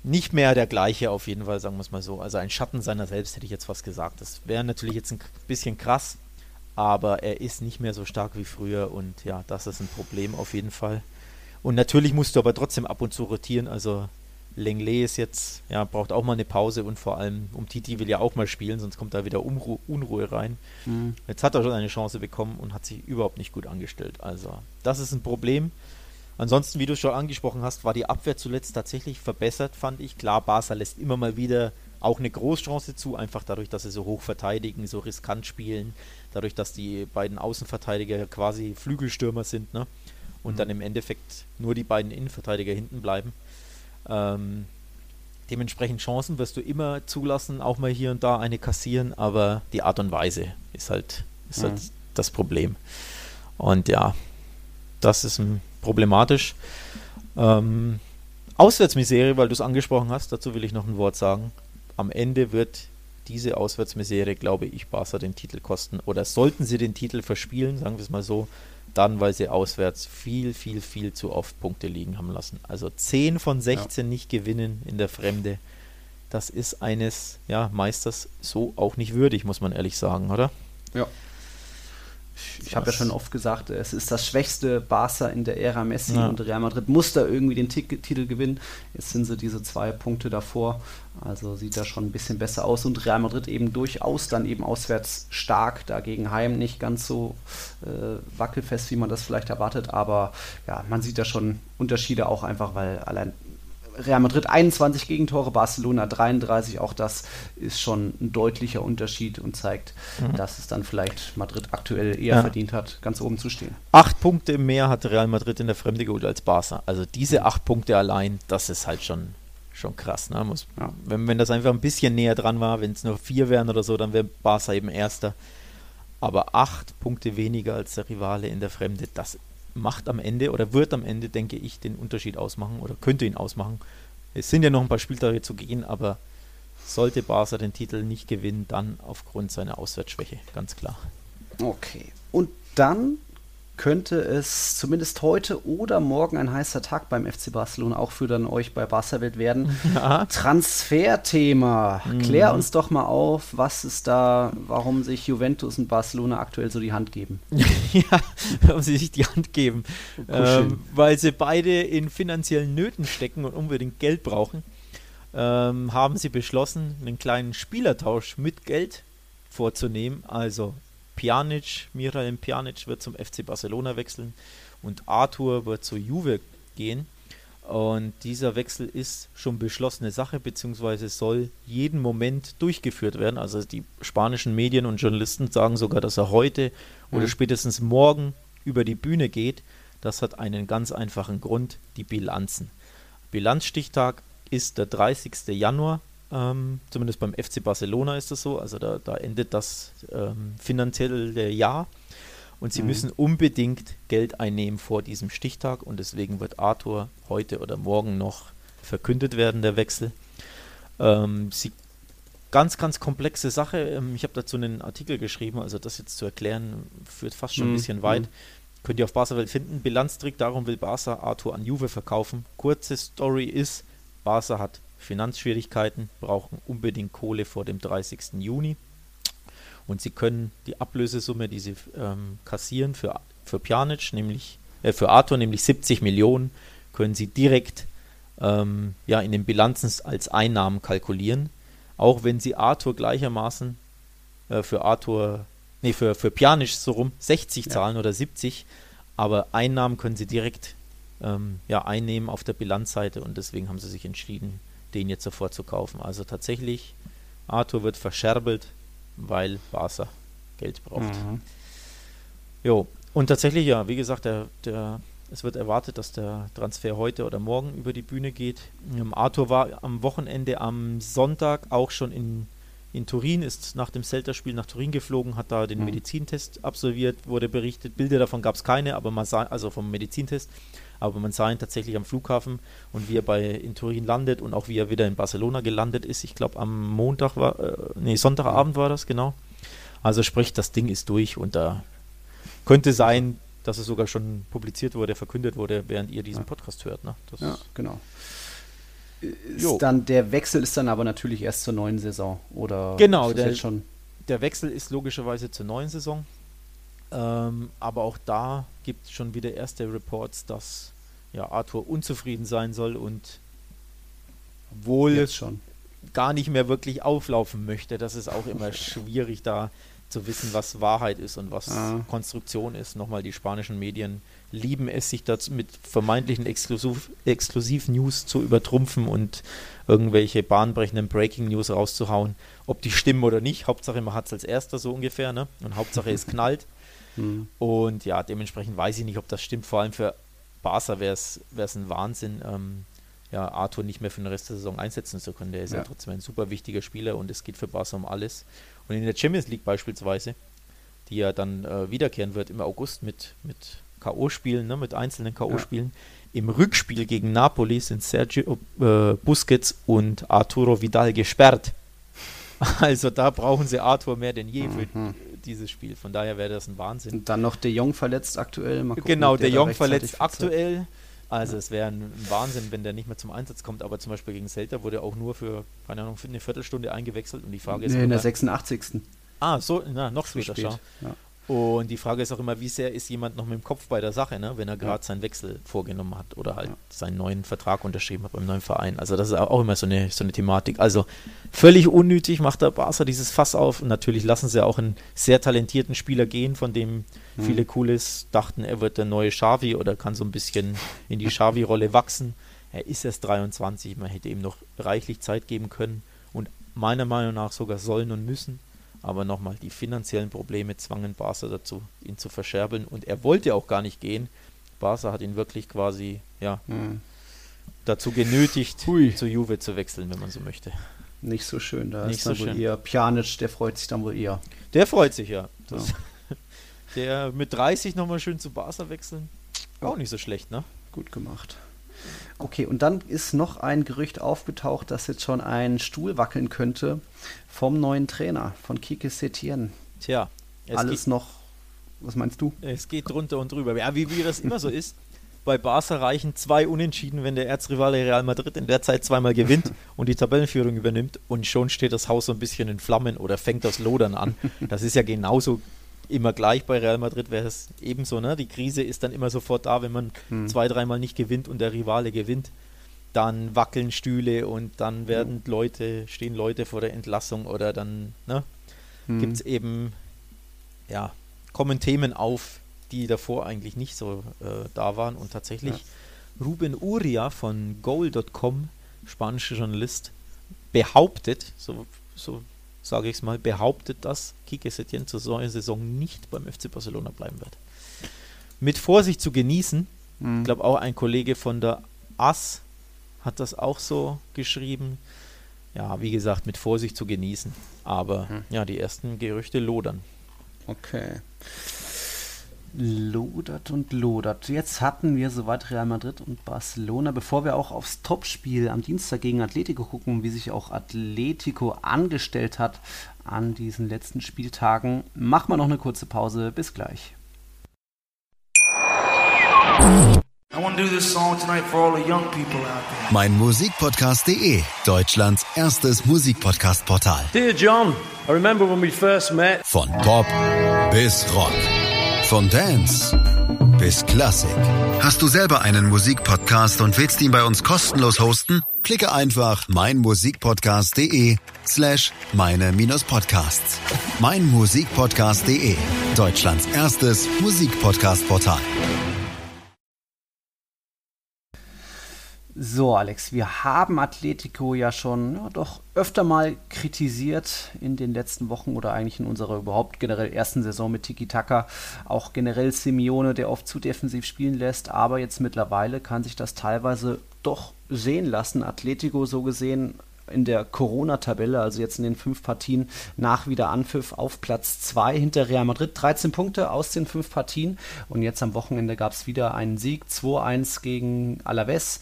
nicht mehr der gleiche auf jeden Fall, sagen wir es mal so. Also ein Schatten seiner selbst hätte ich jetzt fast gesagt. Das wäre natürlich jetzt ein bisschen krass, aber er ist nicht mehr so stark wie früher und ja, das ist ein Problem auf jeden Fall. Und natürlich musst du aber trotzdem ab und zu rotieren. Also Lenglet ist jetzt, ja, braucht auch mal eine Pause und vor allem um Titi will ja auch mal spielen, sonst kommt da wieder Unruhe, Unruhe rein. Mhm. Jetzt hat er schon eine Chance bekommen und hat sich überhaupt nicht gut angestellt. Also, das ist ein Problem. Ansonsten, wie du schon angesprochen hast, war die Abwehr zuletzt tatsächlich verbessert, fand ich. Klar, Barca lässt immer mal wieder auch eine Großchance zu, einfach dadurch, dass sie so hoch verteidigen, so riskant spielen, dadurch, dass die beiden Außenverteidiger quasi Flügelstürmer sind, ne? Und mhm. dann im Endeffekt nur die beiden Innenverteidiger hinten bleiben. Ähm, dementsprechend Chancen wirst du immer zulassen, auch mal hier und da eine kassieren, aber die Art und Weise ist halt, ist mhm. halt das Problem. Und ja, das ist problematisch. Ähm, Auswärtsmisere, weil du es angesprochen hast, dazu will ich noch ein Wort sagen. Am Ende wird diese Auswärtsmisere, glaube ich, Barca den Titel kosten. Oder sollten sie den Titel verspielen, sagen wir es mal so, dann, weil sie auswärts viel, viel, viel zu oft Punkte liegen haben lassen. Also 10 von 16 ja. nicht gewinnen in der Fremde. Das ist eines ja, Meisters so auch nicht würdig, muss man ehrlich sagen, oder? Ja, ich habe ja schon oft gesagt, es ist das schwächste Barca in der Ära Messi ja. und Real Madrid muss da irgendwie den T Titel gewinnen. Jetzt sind sie diese zwei Punkte davor. Also sieht da schon ein bisschen besser aus und Real Madrid eben durchaus dann eben auswärts stark, dagegen heim nicht ganz so äh, wackelfest, wie man das vielleicht erwartet. Aber ja, man sieht da schon Unterschiede auch einfach, weil allein Real Madrid 21 Gegentore, Barcelona 33. Auch das ist schon ein deutlicher Unterschied und zeigt, mhm. dass es dann vielleicht Madrid aktuell eher ja. verdient hat, ganz oben zu stehen. Acht Punkte mehr hat Real Madrid in der Fremde geholt als Barca. Also diese acht Punkte allein, das ist halt schon, schon krass. Ne? Muss, ja. wenn, wenn das einfach ein bisschen näher dran war, wenn es nur vier wären oder so, dann wäre Barca eben Erster. Aber acht Punkte weniger als der Rivale in der Fremde, das macht am Ende oder wird am Ende, denke ich, den Unterschied ausmachen oder könnte ihn ausmachen. Es sind ja noch ein paar Spieltage zu gehen, aber sollte Barca den Titel nicht gewinnen, dann aufgrund seiner Auswärtsschwäche, ganz klar. Okay. Und dann könnte es zumindest heute oder morgen ein heißer Tag beim FC Barcelona auch für dann euch bei Barca Welt werden. Ja. Transferthema. Mhm. Klär uns doch mal auf, was ist da, warum sich Juventus und Barcelona aktuell so die Hand geben. ja, warum sie sich die Hand geben. Ähm, weil sie beide in finanziellen Nöten stecken und unbedingt Geld brauchen, ähm, haben sie beschlossen, einen kleinen Spielertausch mit Geld vorzunehmen. Also Pjanic, Miralem Pjanic wird zum FC Barcelona wechseln und Arthur wird zur Juve gehen. Und dieser Wechsel ist schon beschlossene Sache, beziehungsweise soll jeden Moment durchgeführt werden. Also die spanischen Medien und Journalisten sagen sogar, dass er heute mhm. oder spätestens morgen über die Bühne geht. Das hat einen ganz einfachen Grund, die Bilanzen. Bilanzstichtag ist der 30. Januar ähm, zumindest beim FC Barcelona ist das so. Also da, da endet das ähm, finanzielle Jahr. Und sie mhm. müssen unbedingt Geld einnehmen vor diesem Stichtag. Und deswegen wird Arthur heute oder morgen noch verkündet werden, der Wechsel. Ähm, sie ganz, ganz komplexe Sache. Ähm, ich habe dazu einen Artikel geschrieben, also das jetzt zu erklären, führt fast schon mhm. ein bisschen weit. Mhm. Könnt ihr auf Barca Welt finden. Bilanztrick, darum will Barca Arthur an Juve verkaufen. Kurze Story ist, Barca hat Finanzschwierigkeiten, brauchen unbedingt Kohle vor dem 30. Juni. Und sie können die Ablösesumme, die sie ähm, kassieren für, für Pjanic, nämlich äh, für Arthur, nämlich 70 Millionen, können sie direkt ähm, ja, in den Bilanzen als Einnahmen kalkulieren. Auch wenn sie Arthur gleichermaßen äh, für Arthur, nee, für, für Pjanic so rum 60 ja. zahlen oder 70, aber Einnahmen können sie direkt ähm, ja, einnehmen auf der Bilanzseite und deswegen haben sie sich entschieden, den jetzt sofort zu kaufen. Also tatsächlich, Arthur wird verscherbelt, weil Barca Geld braucht. Mhm. Jo, und tatsächlich, ja, wie gesagt, der, der, es wird erwartet, dass der Transfer heute oder morgen über die Bühne geht. Ähm, Arthur war am Wochenende am Sonntag auch schon in, in Turin, ist nach dem Celta-Spiel nach Turin geflogen, hat da den mhm. Medizintest absolviert, wurde berichtet. Bilder davon gab es keine, aber man sah, also vom Medizintest aber man sah ihn tatsächlich am Flughafen und wie er bei in Turin landet und auch wie er wieder in Barcelona gelandet ist. Ich glaube am Montag war, äh, nee, Sonntagabend war das, genau. Also sprich, das Ding ist durch und da könnte sein, dass es sogar schon publiziert wurde, verkündet wurde, während ihr diesen Podcast hört. Ne? Das ja, genau. Ist dann, der Wechsel ist dann aber natürlich erst zur neuen Saison, oder? Genau, der, schon der Wechsel ist logischerweise zur neuen Saison. Ähm, aber auch da gibt es schon wieder erste Reports, dass ja, Arthur unzufrieden sein soll und wohl gar nicht mehr wirklich auflaufen möchte. Das ist auch immer schwierig da zu wissen, was Wahrheit ist und was ah. Konstruktion ist. Nochmal, die spanischen Medien lieben es, sich dazu mit vermeintlichen Exklusiv-News zu übertrumpfen und irgendwelche bahnbrechenden Breaking News rauszuhauen. Ob die stimmen oder nicht, Hauptsache man hat es als erster so ungefähr, ne? Und Hauptsache es knallt. Mhm. Und ja, dementsprechend weiß ich nicht, ob das stimmt. Vor allem für Barca wäre es ein Wahnsinn, ähm, ja, Arthur nicht mehr für den Rest der Saison einsetzen zu können. Der ist ja, ja trotzdem ein super wichtiger Spieler und es geht für Barca um alles. Und in der Champions League beispielsweise, die ja dann äh, wiederkehren wird im August mit, mit K.O.-Spielen, ne, mit einzelnen K.O.-Spielen. Ja. Im Rückspiel gegen Napoli sind Sergio äh, Busquets und Arturo Vidal gesperrt. Also da brauchen sie Arthur mehr denn je für mhm. Dieses Spiel. Von daher wäre das ein Wahnsinn. Und dann noch De Jong verletzt aktuell. Gucken, genau, De Jong verletzt aktuell. Also ja. es wäre ein Wahnsinn, wenn der nicht mehr zum Einsatz kommt. Aber zum Beispiel gegen Celta wurde auch nur für, keine Ahnung, für eine Viertelstunde eingewechselt. Und die Frage ist... Nee, in der 86. Ah, so, na, noch später, spät. Ja. Und die Frage ist auch immer, wie sehr ist jemand noch mit dem Kopf bei der Sache, ne? wenn er gerade ja. seinen Wechsel vorgenommen hat oder halt ja. seinen neuen Vertrag unterschrieben hat beim neuen Verein. Also das ist auch immer so eine, so eine Thematik. Also völlig unnötig macht der Barca dieses Fass auf. Und natürlich lassen sie auch einen sehr talentierten Spieler gehen, von dem mhm. viele Cooles dachten, er wird der neue Xavi oder kann so ein bisschen in die Xavi-Rolle wachsen. Er ist erst 23, man hätte ihm noch reichlich Zeit geben können und meiner Meinung nach sogar sollen und müssen. Aber nochmal, die finanziellen Probleme zwangen Barca dazu, ihn zu verscherbeln. Und er wollte auch gar nicht gehen. Barca hat ihn wirklich quasi, ja, hm. dazu genötigt, Hui. zu Juve zu wechseln, wenn man so möchte. Nicht so schön, da nicht ist so wohl schön. eher Pjanic, der freut sich dann wohl eher. Der freut sich, ja. ja. der mit 30 nochmal schön zu Barca wechseln, auch nicht so schlecht, ne? Gut gemacht. Okay, und dann ist noch ein Gerücht aufgetaucht, dass jetzt schon ein Stuhl wackeln könnte vom neuen Trainer, von Kike Setien. Tja, alles noch, was meinst du? Es geht drunter und drüber. Ja, wie, wie das immer so ist. Bei Barca reichen zwei Unentschieden, wenn der Erzrivale Real Madrid in der Zeit zweimal gewinnt und die Tabellenführung übernimmt und schon steht das Haus so ein bisschen in Flammen oder fängt das Lodern an. Das ist ja genauso immer gleich bei Real Madrid wäre es ebenso, ne? Die Krise ist dann immer sofort da, wenn man hm. zwei, dreimal nicht gewinnt und der Rivale gewinnt. Dann wackeln Stühle und dann werden hm. Leute, stehen Leute vor der Entlassung oder dann ne, hm. gibt es eben, ja, kommen Themen auf, die davor eigentlich nicht so äh, da waren. Und tatsächlich ja. Ruben Uria von Goal.com, spanischer Journalist, behauptet, so, so sage ich es mal, behauptet, dass Kike Setien zur neuen Saison nicht beim FC Barcelona bleiben wird. Mit Vorsicht zu genießen, mhm. ich glaube auch ein Kollege von der AS hat das auch so geschrieben. Ja, wie gesagt, mit Vorsicht zu genießen. Aber mhm. ja, die ersten Gerüchte lodern. Okay lodert und lodert. Jetzt hatten wir soweit Real Madrid und Barcelona. Bevor wir auch aufs Topspiel am Dienstag gegen Atletico gucken, wie sich auch Atletico angestellt hat an diesen letzten Spieltagen, machen wir noch eine kurze Pause. Bis gleich. Mein Musikpodcast.de, Deutschlands erstes Musikpodcast-Portal. Dear John, I remember when we first met. Von Pop bis Rock. Von Dance bis Klassik. Hast du selber einen Musikpodcast und willst ihn bei uns kostenlos hosten? Klicke einfach meinmusikpodcast.de slash meine-podcasts. Meinmusikpodcast.de, Deutschlands erstes Musikpodcast-Portal. So, Alex, wir haben Atletico ja schon ja, doch öfter mal kritisiert in den letzten Wochen oder eigentlich in unserer überhaupt generell ersten Saison mit Tiki Taka. Auch generell Simeone, der oft zu defensiv spielen lässt, aber jetzt mittlerweile kann sich das teilweise doch sehen lassen. Atletico so gesehen in der Corona-Tabelle, also jetzt in den fünf Partien nach wieder Anpfiff auf Platz 2 hinter Real Madrid. 13 Punkte aus den fünf Partien und jetzt am Wochenende gab es wieder einen Sieg, 2-1 gegen Alaves.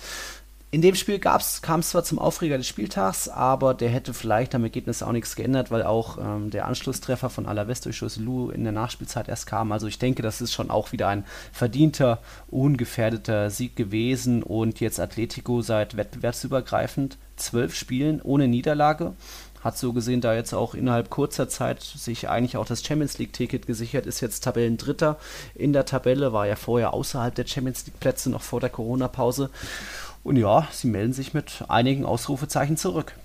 In dem Spiel kam es zwar zum Aufreger des Spieltags, aber der hätte vielleicht am Ergebnis auch nichts geändert, weil auch ähm, der Anschlusstreffer von Alaves durch Joselu in der Nachspielzeit erst kam. Also ich denke, das ist schon auch wieder ein verdienter, ungefährdeter Sieg gewesen und jetzt Atletico seit wettbewerbsübergreifend zwölf Spielen ohne Niederlage. Hat so gesehen da jetzt auch innerhalb kurzer Zeit sich eigentlich auch das Champions League-Ticket gesichert, ist jetzt Tabellendritter in der Tabelle, war ja vorher außerhalb der Champions League-Plätze noch vor der Corona-Pause. Und ja, sie melden sich mit einigen Ausrufezeichen zurück.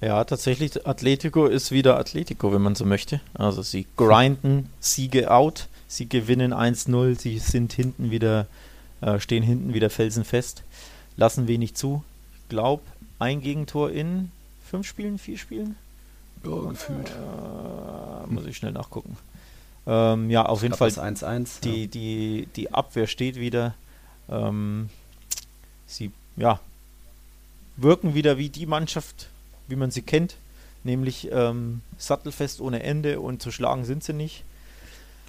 Ja, tatsächlich, Atletico ist wieder Atletico, wenn man so möchte. Also sie grinden Siege out, sie gewinnen 1-0, sie sind hinten wieder, äh, stehen hinten wieder felsenfest, lassen wenig zu. Ich glaube, ein Gegentor in fünf Spielen, vier Spielen? Ja, gefühlt. Äh, muss ich schnell nachgucken. Ähm, ja, auf ich jeden Fall. 1 -1, die, ja. die, die Abwehr steht wieder. Ähm, sie, ja, wirken wieder wie die Mannschaft, wie man sie kennt, nämlich ähm, sattelfest ohne Ende und zu schlagen sind sie nicht.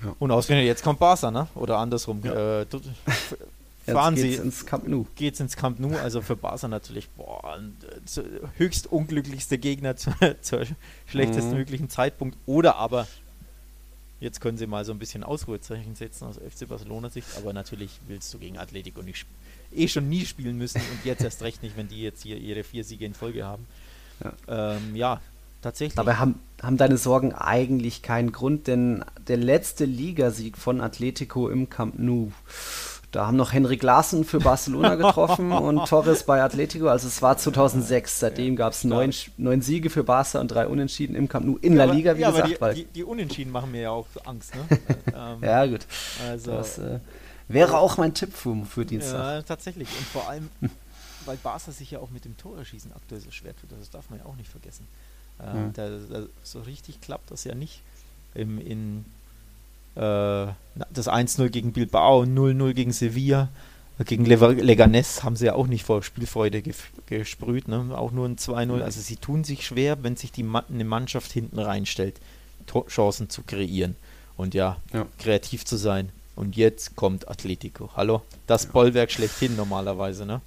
Ja. Und ausgerechnet jetzt kommt Barca, ne? Oder andersrum. Ja. Äh, fahren geht's sie ins Camp Nou. geht's ins Camp Nou, also für Barca natürlich boah, äh, höchst unglücklichste Gegner zu, zur schlechtesten Mhm. möglichen Zeitpunkt. Oder aber jetzt können sie mal so ein bisschen Ausruhezeichen setzen aus FC Barcelona Sicht, aber natürlich willst du gegen Atletico nicht eh schon nie spielen müssen und jetzt erst recht nicht, wenn die jetzt hier ihre vier Siege in Folge haben. Ja, ähm, ja tatsächlich. Dabei haben, haben deine Sorgen eigentlich keinen Grund, denn der letzte Ligasieg von Atletico im Camp Nou, da haben noch Henrik Larsen für Barcelona getroffen und Torres bei Atletico, also es war 2006. Seitdem gab es neun, neun Siege für Barca und drei Unentschieden im Camp Nou in La aber- Liga, wie ja, gesagt. aber die, die, die Unentschieden machen mir ja auch Angst. Ne? ähm, ja, gut. also, Das äh, wäre auch mein Tipp für, für Dienstag. Ja, tatsächlich. Und vor allem, weil Barca sich ja auch mit dem Torerschießen aktuell so schwer tut, das darf man ja auch nicht vergessen. Ähm, Mhm. da, da, so richtig klappt das ja nicht. Im, in, äh, das 1-0 gegen Bilbao, 0-0 gegen Sevilla, äh, gegen Lever- Leganés haben sie ja auch nicht vor Spielfreude gesprüht, ne? auch nur ein 2-0. Also sie tun sich schwer, wenn sich die Ma eine Mannschaft hinten reinstellt, Tor Chancen zu kreieren und ja, Ja. kreativ zu sein. Und jetzt kommt Atletico. Hallo? Das Bollwerk schlechthin normalerweise, ne?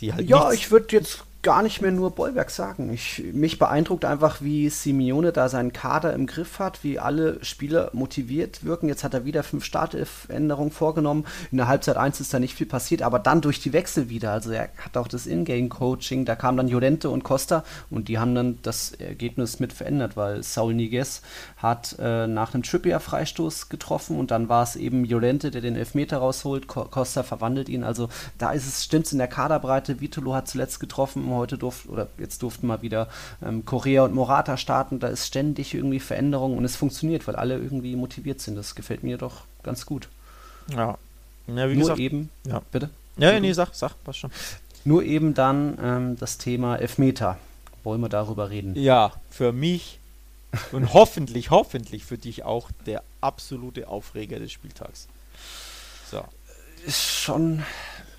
Die halt Ja, ich würde jetzt gar nicht mehr nur Bollwerk sagen. Ich, mich beeindruckt einfach, wie Simeone da seinen Kader im Griff hat, wie alle Spieler motiviert wirken. Jetzt hat er wieder fünf Startelf-Änderungen vorgenommen. In der Halbzeit 1 ist da nicht viel passiert, aber dann durch die Wechsel wieder. Also er hat auch das Ingame-Coaching. Da kamen dann Llorente und Costa und die haben dann das Ergebnis mit verändert, weil Saul Niguez hat äh, nach einem Trippier-Freistoß getroffen und dann war es eben Llorente, der den Elfmeter rausholt. Co Costa verwandelt ihn. Also da ist es, stimmt's in der Kaderbreite. Vitolo hat zuletzt getroffen, heute durften, oder jetzt durften mal wieder ähm, Correa und Morata starten. Da ist ständig irgendwie Veränderung und es funktioniert, weil alle irgendwie motiviert sind. Das gefällt mir doch ganz gut. Ja. Ja, wie Nur gesagt. eben, Ja. bitte? Ja, ja, nee, sag, sag, passt schon. Nur eben dann ähm, das Thema Elfmeter. Wollen wir darüber reden? Ja, für mich und hoffentlich, hoffentlich für dich auch der absolute Aufreger des Spieltags. So. ist schon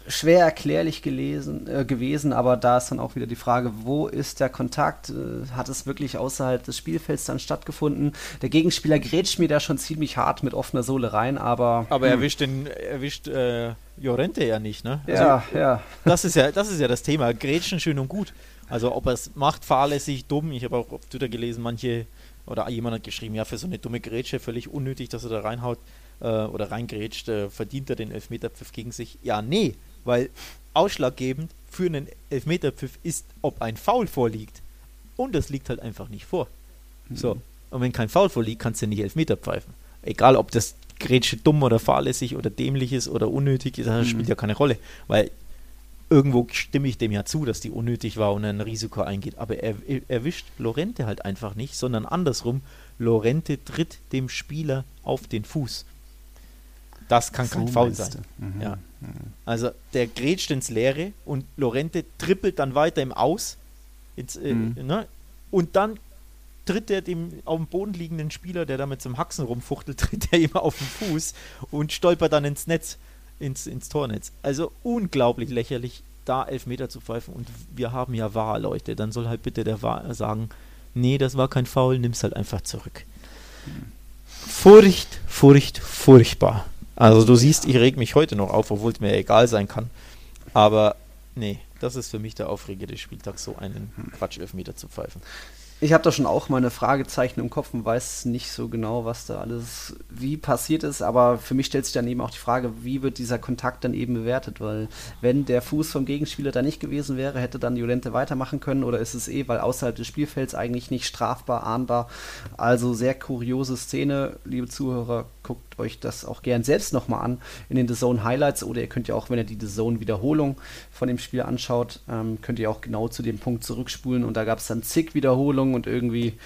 schwer erklärlich gelesen, äh, gewesen, aber da ist dann auch wieder die Frage, wo ist der Kontakt? Äh, hat es wirklich außerhalb des Spielfelds dann stattgefunden? Der Gegenspieler grätscht mir da schon ziemlich hart mit offener Sohle rein, aber. Aber hm, erwischt den, erwischt äh, Jorente ja nicht, ne? Ja, ja. das ist ja, das ist ja das Thema. Grätschen schön und gut. Also ob er es macht, fahrlässig, dumm. Ich habe auch auf Twitter gelesen, manche oder jemand hat geschrieben, ja, für so eine dumme Grätsche völlig unnötig, dass er da reinhaut äh, oder reingrätscht, äh, verdient er den Elfmeterpfiff gegen sich. Ja, nee, weil ausschlaggebend für einen Elfmeterpfiff ist, ob ein Foul vorliegt. Und das liegt halt einfach nicht vor. So. Und wenn kein Foul vorliegt, kannst du nicht Elfmeter pfeifen. Egal, ob das Grätsche dumm oder fahrlässig oder dämlich ist oder unnötig ist, das spielt ja keine Rolle. Weil irgendwo stimme ich dem ja zu, dass die unnötig war und ein Risiko eingeht. Aber er er erwischt Lorente halt einfach nicht, sondern andersrum. Lorente tritt dem Spieler auf den Fuß. Das kann kein So Foul meinst sein. Mhm. Ja. Also der grätscht ins Leere und Lorente trippelt dann weiter im Aus. Ins, äh, Mhm. ne? Und dann tritt er dem auf dem Boden liegenden Spieler, der da mit zum Haxen rumfuchtelt, tritt er ihm auf den Fuß und stolpert dann ins Netz, ins, ins Tornetz. Also unglaublich lächerlich, da Elfmeter zu pfeifen. Und wir haben ja wahr, Leute. Dann soll halt bitte der Wahr sagen, nee, das war kein Foul, nimm's halt einfach zurück. Furcht, Furcht, furchtbar. Also du siehst, ich reg mich heute noch auf, obwohl es mir egal sein kann. Aber nee, das ist für mich der Aufreger des Spieltags, so einen Quatsch-Elfmeter zu pfeifen. Ich habe da schon auch meine Fragezeichen im Kopf und weiß nicht so genau, was da alles wie passiert ist, aber für mich stellt sich dann eben auch die Frage, wie wird dieser Kontakt dann eben bewertet, weil wenn der Fuß vom Gegenspieler da nicht gewesen wäre, hätte dann Jolente weitermachen können oder ist es eh, weil außerhalb des Spielfelds eigentlich nicht strafbar, ahnbar. Also sehr kuriose Szene, liebe Zuhörer, guckt euch das auch gern selbst nochmal an in den The Zone Highlights oder ihr könnt ja auch, wenn ihr die The Zone Wiederholung von dem Spiel anschaut, ähm, könnt ihr auch genau zu dem Punkt zurückspulen und da gab es dann zig Wiederholungen und irgendwie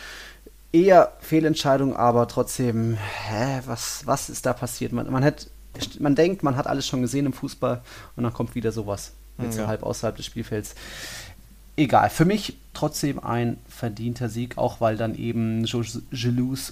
eher Fehlentscheidung, aber trotzdem, hä, was, was ist da passiert? Man, man, hat, man denkt, man hat alles schon gesehen im Fußball und dann kommt wieder sowas. Jetzt ja. so halb außerhalb des Spielfelds egal. Für mich trotzdem ein verdienter Sieg, auch weil dann eben Joselus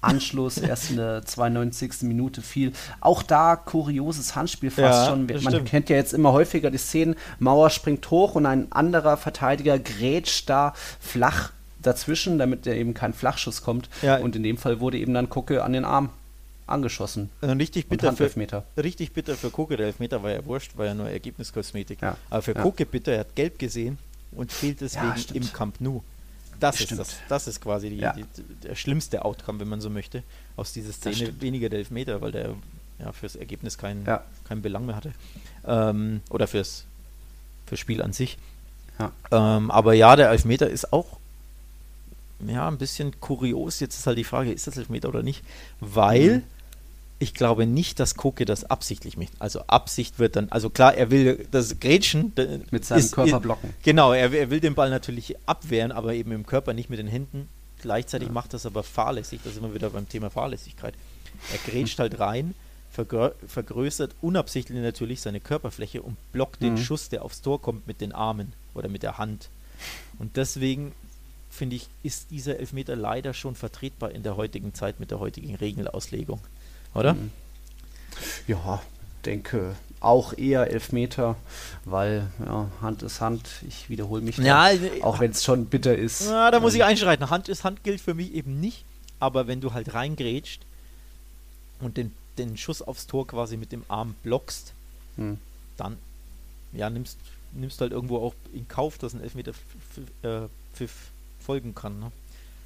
Anschluss erst in der 92. Minute fiel. Auch da kurioses Handspiel fast ja, schon. Man stimmt. kennt ja jetzt immer häufiger die Szenen, Mauer springt hoch und ein anderer Verteidiger grätscht da flach dazwischen, damit der eben kein Flachschuss kommt. Ja. Und in dem Fall wurde eben dann Kucke an den Arm angeschossen. Also richtig bitter für richtig bitter für Kucke, der Elfmeter war ja wurscht, war ja nur Ergebniskosmetik. Ja. Aber für ja. Kucke bitter, er hat gelb gesehen und fehlt deswegen ja, im Camp Nou. Das ist, das, das ist quasi die, ja. die, der schlimmste Outcome, wenn man so möchte, aus dieser Szene. Weniger der Elfmeter, weil der ja, fürs Ergebnis keinen ja. kein Belang mehr hatte. Ähm, oder fürs, fürs Spiel an sich. Ja. Ähm, aber ja, der Elfmeter ist auch ja, ein bisschen kurios. Jetzt ist halt die Frage, ist das Elfmeter oder nicht? Weil mhm ich glaube nicht, dass Koke das absichtlich macht. Also Absicht wird dann, also klar, er will das Grätschen. Mit seinem ist, Körper blocken. Genau, er, er, will den Ball natürlich abwehren, aber eben im Körper, nicht mit den Händen. Gleichzeitig ja. macht das aber fahrlässig, da sind wir wieder beim Thema Fahrlässigkeit. Er grätscht halt rein, vergrö vergrößert unabsichtlich natürlich seine Körperfläche und blockt mhm. den Schuss, der aufs Tor kommt, mit den Armen oder mit der Hand. Und deswegen finde ich, ist dieser Elfmeter leider schon vertretbar in der heutigen Zeit mit der heutigen Regelauslegung oder? Mhm. Ja, denke auch eher Elfmeter, weil ja, Hand ist Hand. Ich wiederhole mich, ja, da, auch wenn es schon bitter ist. Ja, da muss ich einschreiten. Hand ist Hand gilt für mich eben nicht, aber wenn du halt reingrätscht und den, den Schuss aufs Tor quasi mit dem Arm blockst, hm. dann ja, nimmst, nimmst halt irgendwo auch in Kauf, dass ein Elfmeter äh, Pfiff folgen kann. Ne?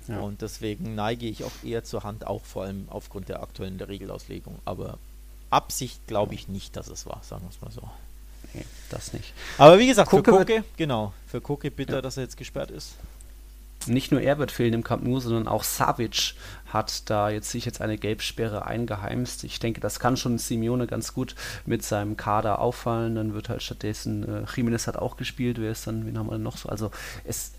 Ja. Und deswegen neige ich auch eher zur Hand, auch vor allem aufgrund der aktuellen der Regelauslegung. Aber Absicht glaube ich nicht, dass es war, sagen wir es mal so. Nee, das nicht. Aber wie gesagt, Koke für Koke, genau, für Koke bitter, ja. dass er jetzt gesperrt ist. Nicht nur er wird fehlen im Camp Nou, sondern auch Savic hat da jetzt sich jetzt eine Gelbsperre eingeheimst. Ich denke, das kann schon Simeone ganz gut mit seinem Kader auffallen. Dann wird halt stattdessen, äh, Jiménez hat auch gespielt, wer ist dann, wen haben wir denn noch so? Also es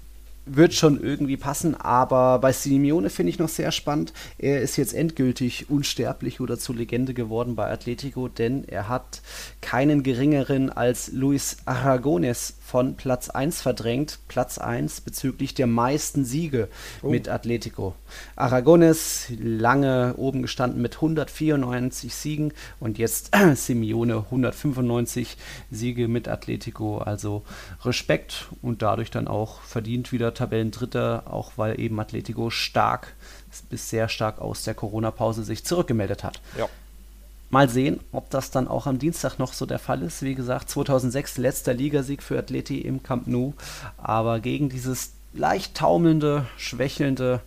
wird schon irgendwie passen, aber bei Simeone finde ich noch sehr spannend. Er ist jetzt endgültig unsterblich oder zur Legende geworden bei Atletico, denn er hat keinen geringeren als Luis Aragones von Platz 1 verdrängt. Platz 1 bezüglich der meisten Siege oh. mit Atletico. Aragones lange oben gestanden mit 194 Siegen und jetzt Simeone 195 Siege mit Atletico. Also Respekt und dadurch dann auch verdient wieder Tabellendritter, auch weil eben Atletico stark bis sehr stark aus der Corona-Pause sich zurückgemeldet hat. Ja. Mal sehen, ob das dann auch am Dienstag noch so der Fall ist. Wie gesagt, 2006 letzter Ligasieg für Atleti im Camp Nou, aber gegen dieses leicht taumelnde, schwächelnde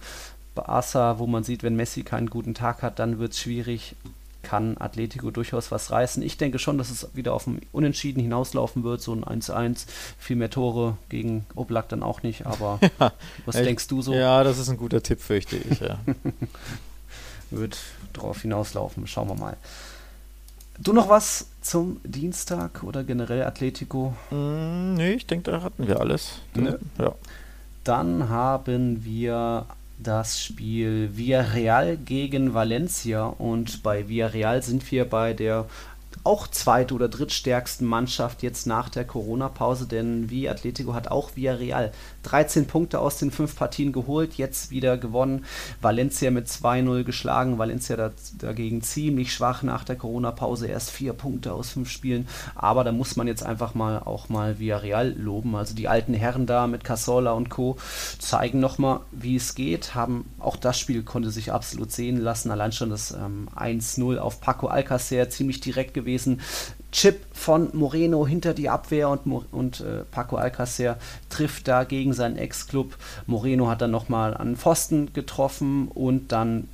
Barca, wo man sieht, wenn Messi keinen guten Tag hat, dann wird es schwierig. Kann Atletico durchaus was reißen. Ich denke schon, dass es wieder auf ein Unentschieden hinauslaufen wird, so ein 1-1. Viel mehr Tore gegen Oblak dann auch nicht, aber ja, was echt, denkst du so? Ja, das ist ein guter Tipp, fürchte ich. Ja. wird drauf hinauslaufen, schauen wir mal. Du noch was zum Dienstag oder generell Atletico? Mm, nee, ich denke, da hatten wir alles. Ne? Ja. Dann haben wir das Spiel Villarreal gegen Valencia. Und bei Villarreal sind wir bei der auch zweit- oder drittstärksten Mannschaft jetzt nach der Corona-Pause, denn wie Atletico hat auch Villarreal 13 Punkte aus den fünf Partien geholt, jetzt wieder gewonnen. Valencia mit 2-0 geschlagen. Valencia da, dagegen ziemlich schwach nach der Corona-Pause, erst vier Punkte aus fünf Spielen. Aber da muss man jetzt einfach mal auch mal Villarreal loben. Also die alten Herren da mit Casola und Co. zeigen nochmal, wie es geht. Haben auch das Spiel konnte sich absolut sehen lassen. Allein schon das ähm, 1-0 auf Paco Alcacer ziemlich direkt gewesen. Chip von Moreno hinter die Abwehr und, und äh, Paco Alcacer trifft da gegen seinen Ex-Club. Moreno hat dann nochmal an Pfosten getroffen und dann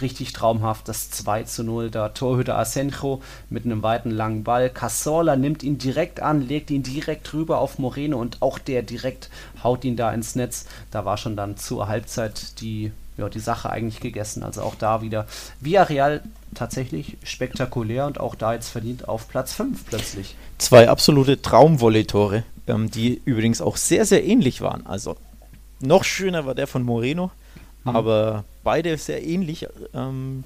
richtig traumhaft das 2 zu 0. Da Torhüter Asenjo mit einem weiten langen Ball. Casola nimmt ihn direkt an, legt ihn direkt rüber auf Moreno und auch der direkt haut ihn da ins Netz. Da war schon dann zur Halbzeit die, ja, die Sache eigentlich gegessen. Also auch da wieder Villarreal tatsächlich spektakulär und auch da jetzt verdient auf Platz 5 plötzlich. Zwei absolute Traumvolley-Tore, ähm, die übrigens auch sehr, sehr ähnlich waren. Also noch schöner war der von Moreno, mhm. aber beide sehr ähnlich. Ähm,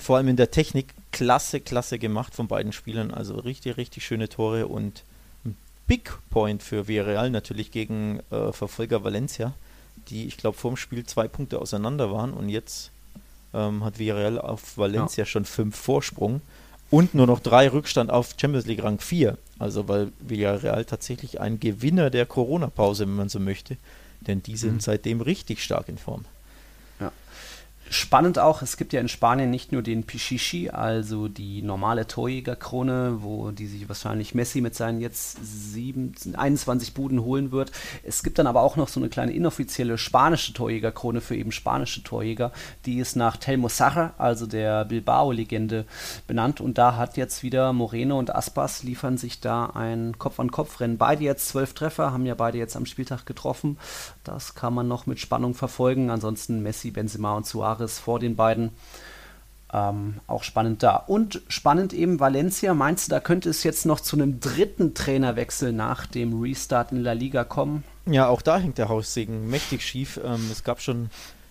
vor allem in der Technik klasse, klasse gemacht von beiden Spielern. Also richtig, richtig schöne Tore und ein Big Point für Villarreal natürlich gegen äh, Verfolger Valencia, die ich glaube vor dem Spiel zwei Punkte auseinander waren und jetzt ähm, hat Villarreal auf Valencia ja. schon fünf Vorsprung und nur noch drei Rückstand auf Champions League Rang 4. Also weil Villarreal tatsächlich ein Gewinner der Corona-Pause, wenn man so möchte, denn die sind mhm. seitdem richtig stark in Form. Spannend auch, es gibt ja in Spanien nicht nur den Pichichi, also die normale Torjägerkrone, wo die sich wahrscheinlich Messi mit seinen jetzt 7, 21 Buden holen wird. Es gibt dann aber auch noch so eine kleine inoffizielle spanische Torjägerkrone für eben spanische Torjäger. Die ist nach Telmo Sarra, also der Bilbao-Legende, benannt. Und da hat jetzt wieder Moreno und Aspas liefern sich da ein Kopf-an-Kopf-Rennen. Beide jetzt zwölf Treffer, haben ja beide jetzt am Spieltag getroffen. Das kann man noch mit Spannung verfolgen. Ansonsten Messi, Benzema und Suarez Jahres vor den beiden. Ähm, auch spannend da. Und spannend eben Valencia. Meinst du, da könnte es jetzt noch zu einem dritten Trainerwechsel nach dem Restart in La Liga kommen? Ja, auch da hängt der Haussegen mächtig schief. Ähm, es gab schon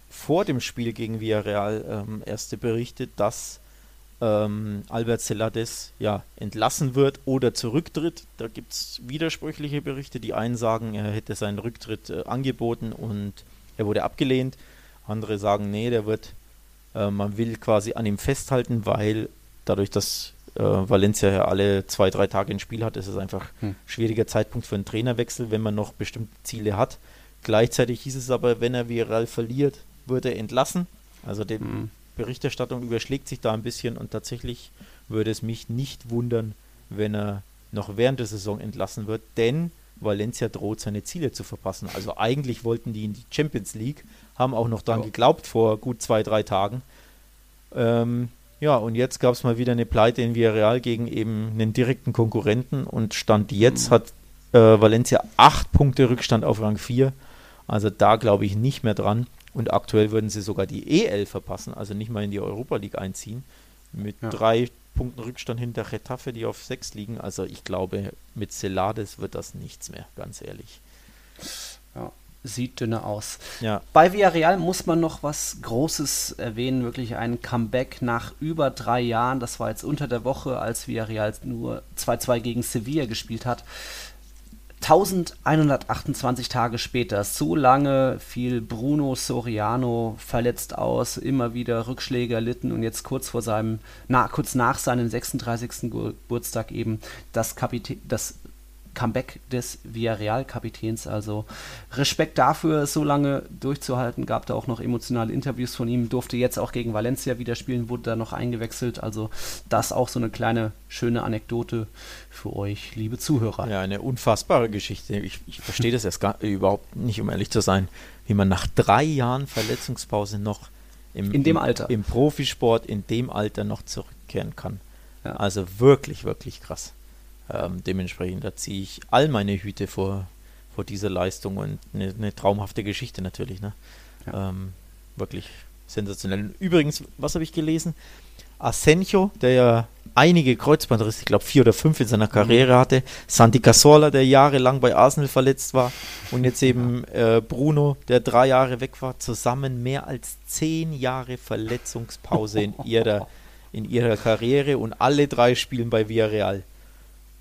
vor dem Spiel gegen Villarreal ähm, erste Berichte, dass ähm, Albert Celades ja entlassen wird oder zurücktritt. Da gibt es widersprüchliche Berichte. Die einen sagen, er hätte seinen Rücktritt äh, angeboten und er wurde abgelehnt. Andere sagen, nee, der wird, äh, man will quasi an ihm festhalten, weil dadurch, dass äh, Valencia ja alle zwei, drei Tage ein Spiel hat, ist es einfach hm. schwieriger Zeitpunkt für einen Trainerwechsel, wenn man noch bestimmte Ziele hat. Gleichzeitig hieß es aber, wenn er viral verliert, wird er entlassen. Also die hm. Berichterstattung überschlägt sich da ein bisschen und tatsächlich würde es mich nicht wundern, wenn er noch während der Saison entlassen wird, denn Valencia droht seine Ziele zu verpassen. Also eigentlich wollten die in die Champions League, haben auch noch daran ja. geglaubt vor gut zwei, drei Tagen. Ähm, ja, und jetzt gab es mal wieder eine Pleite in Villarreal gegen eben einen direkten Konkurrenten und Stand jetzt mhm. hat äh, Valencia acht Punkte Rückstand auf Rang 4. Also da glaube ich nicht mehr dran. Und aktuell würden sie sogar die EL verpassen, also nicht mal in die Europa League einziehen. Mit ja. drei Punkten Rückstand hinter Retafe, die auf sechs liegen. Also ich glaube, mit Celades wird das nichts mehr, ganz ehrlich. Ja, sieht dünner aus. Ja. Bei Villarreal muss man noch was Großes erwähnen, wirklich ein Comeback nach über drei Jahren. Das war jetzt unter der Woche, als Villarreal nur 2-2 gegen Sevilla gespielt hat. 1128 Tage später, so lange fiel Bruno Soriano verletzt aus, immer wieder Rückschläge erlitten und jetzt kurz vor seinem, na, kurz nach seinem 36. Geburtstag eben das, Kapitä das Comeback des Villarreal-Kapitäns. Also Respekt dafür, so lange durchzuhalten. Gab da auch noch emotionale Interviews von ihm. Durfte jetzt auch gegen Valencia wieder spielen, wurde da noch eingewechselt. Also das auch so eine kleine schöne Anekdote für euch, liebe Zuhörer. Ja, eine unfassbare Geschichte. Ich, ich verstehe das erst gar, überhaupt nicht, um ehrlich zu sein, wie man nach drei Jahren Verletzungspause noch im, in dem Alter. im, im Profisport in dem Alter noch zurückkehren kann. Ja. Also wirklich, wirklich krass. Ähm, dementsprechend, da ziehe ich all meine Hüte vor, vor dieser Leistung und eine, eine traumhafte Geschichte natürlich. Ne? Ja. Ähm, wirklich sensationell. Übrigens, was habe ich gelesen? Asenjo, der ja einige Kreuzbandrisse, ich glaube vier oder fünf in seiner Karriere mhm. hatte, Santi Casola, der jahrelang bei Arsenal verletzt war und jetzt eben äh, Bruno, der drei Jahre weg war, zusammen mehr als zehn Jahre Verletzungspause in ihrer, in ihrer Karriere und alle drei spielen bei Villarreal.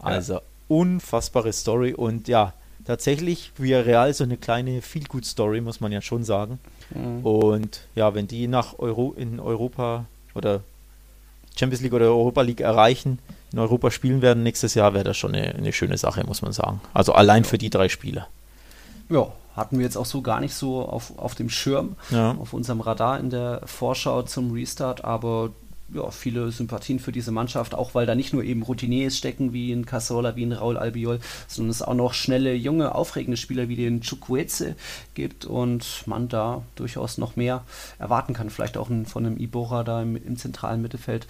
Also ja. unfassbare Story und ja, tatsächlich Villarreal so eine kleine Feel-Good-Story, muss man ja schon sagen. Mhm. Und ja, wenn die nach Euro in Europa oder Champions League oder Europa League erreichen, in Europa spielen werden nächstes Jahr, wäre das schon eine, eine, schöne Sache, muss man sagen. Also allein ja. für die drei Spieler. Ja, hatten wir jetzt auch so gar nicht so auf, auf dem Schirm, ja. auf unserem Radar in der Vorschau zum Restart, aber ja, viele Sympathien für diese Mannschaft, auch weil da nicht nur eben Routiniers stecken wie ein Casola, wie ein Raul Albiol, sondern es auch noch schnelle, junge, aufregende Spieler wie den Chukwueze gibt und man da durchaus noch mehr erwarten kann. Vielleicht auch von einem Ibora da im, im zentralen Mittelfeld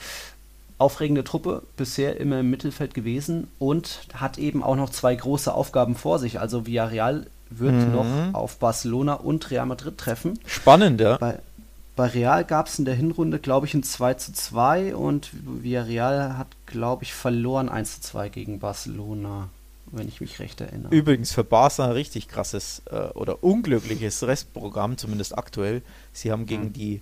aufregende Truppe, bisher immer im Mittelfeld gewesen und hat eben auch noch zwei große Aufgaben vor sich. Also Villarreal wird mhm. noch auf Barcelona und Real Madrid treffen. Spannend, ja. Bei, bei Real gab es in der Hinrunde, glaube ich, ein 2 zu 2 und Villarreal hat, glaube ich, verloren 1 zu 2 gegen Barcelona, wenn ich mich recht erinnere. Übrigens für Barca ein richtig krasses äh, oder unglückliches Restprogramm, zumindest aktuell. Sie haben gegen mhm. die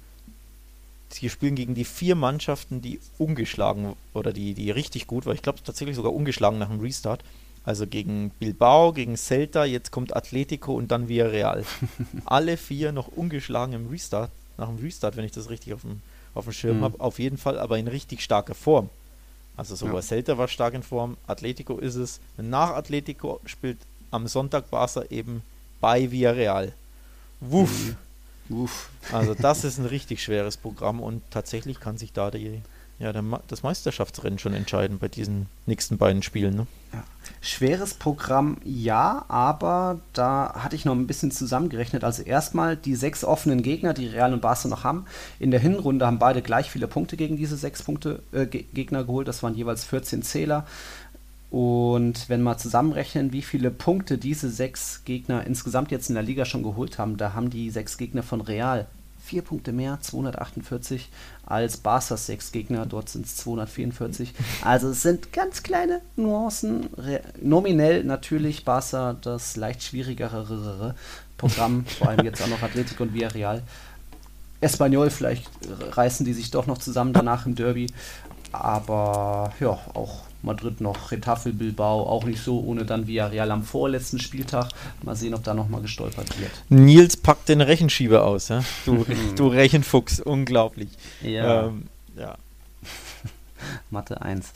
Sie spielen gegen die vier Mannschaften, die ungeschlagen oder die, die richtig gut war. Ich glaube tatsächlich sogar ungeschlagen nach dem Restart. Also gegen Bilbao, gegen Celta, jetzt kommt Atletico und dann Villarreal. Alle vier noch ungeschlagen im Restart, nach dem Restart, wenn ich das richtig auf dem, auf dem Schirm mhm. habe. Auf jeden Fall aber in richtig starker Form. Also sogar ja. Celta war stark in Form, Atletico ist es. Nach Atletico spielt am Sonntag Barca eben bei Villarreal. Wuff. Mhm. Uff. Also das ist ein richtig schweres Programm und tatsächlich kann sich da die, ja, der, das Meisterschaftsrennen schon entscheiden bei diesen nächsten beiden Spielen. Ne? Ja. Schweres Programm, ja, aber da hatte ich noch ein bisschen zusammengerechnet. Also erstmal die sechs offenen Gegner, die Real und Barca noch haben. In der Hinrunde haben beide gleich viele Punkte gegen diese sechs Punkte äh, Gegner geholt. Das waren jeweils 14 Zähler. Und wenn wir zusammenrechnen, wie viele Punkte diese sechs Gegner insgesamt jetzt in der Liga schon geholt haben, da haben die sechs Gegner von Real vier Punkte mehr, 248, als Barca's sechs Gegner, dort sind es 244. Also es sind ganz kleine Nuancen. Re nominell natürlich Barca das leicht schwierigere Programm, vor allem jetzt auch noch Atletico und Villarreal. Espanyol, vielleicht reißen die sich doch noch zusammen danach im Derby. Aber ja, auch Madrid noch Retafe Bilbao, auch nicht so, ohne dann Villarreal am vorletzten Spieltag. Mal sehen, ob da nochmal gestolpert wird. Nils packt den Rechenschieber aus, ja? du, du Rechenfuchs, unglaublich. Ja. Ähm, ja. Mathe 1.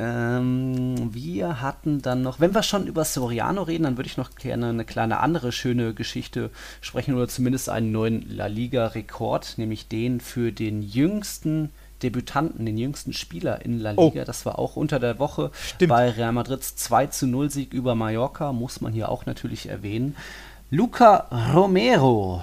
Ähm, wir hatten dann noch, wenn wir schon über Soriano reden, dann würde ich noch gerne eine kleine andere schöne Geschichte sprechen oder zumindest einen neuen La Liga-Rekord, nämlich den für den jüngsten Debütanten, den jüngsten Spieler in La Liga. Oh. Das war auch unter der Woche Stimmt. bei Real Madrids 2 zu 0 Sieg über Mallorca, muss man hier auch natürlich erwähnen. Luca Romero.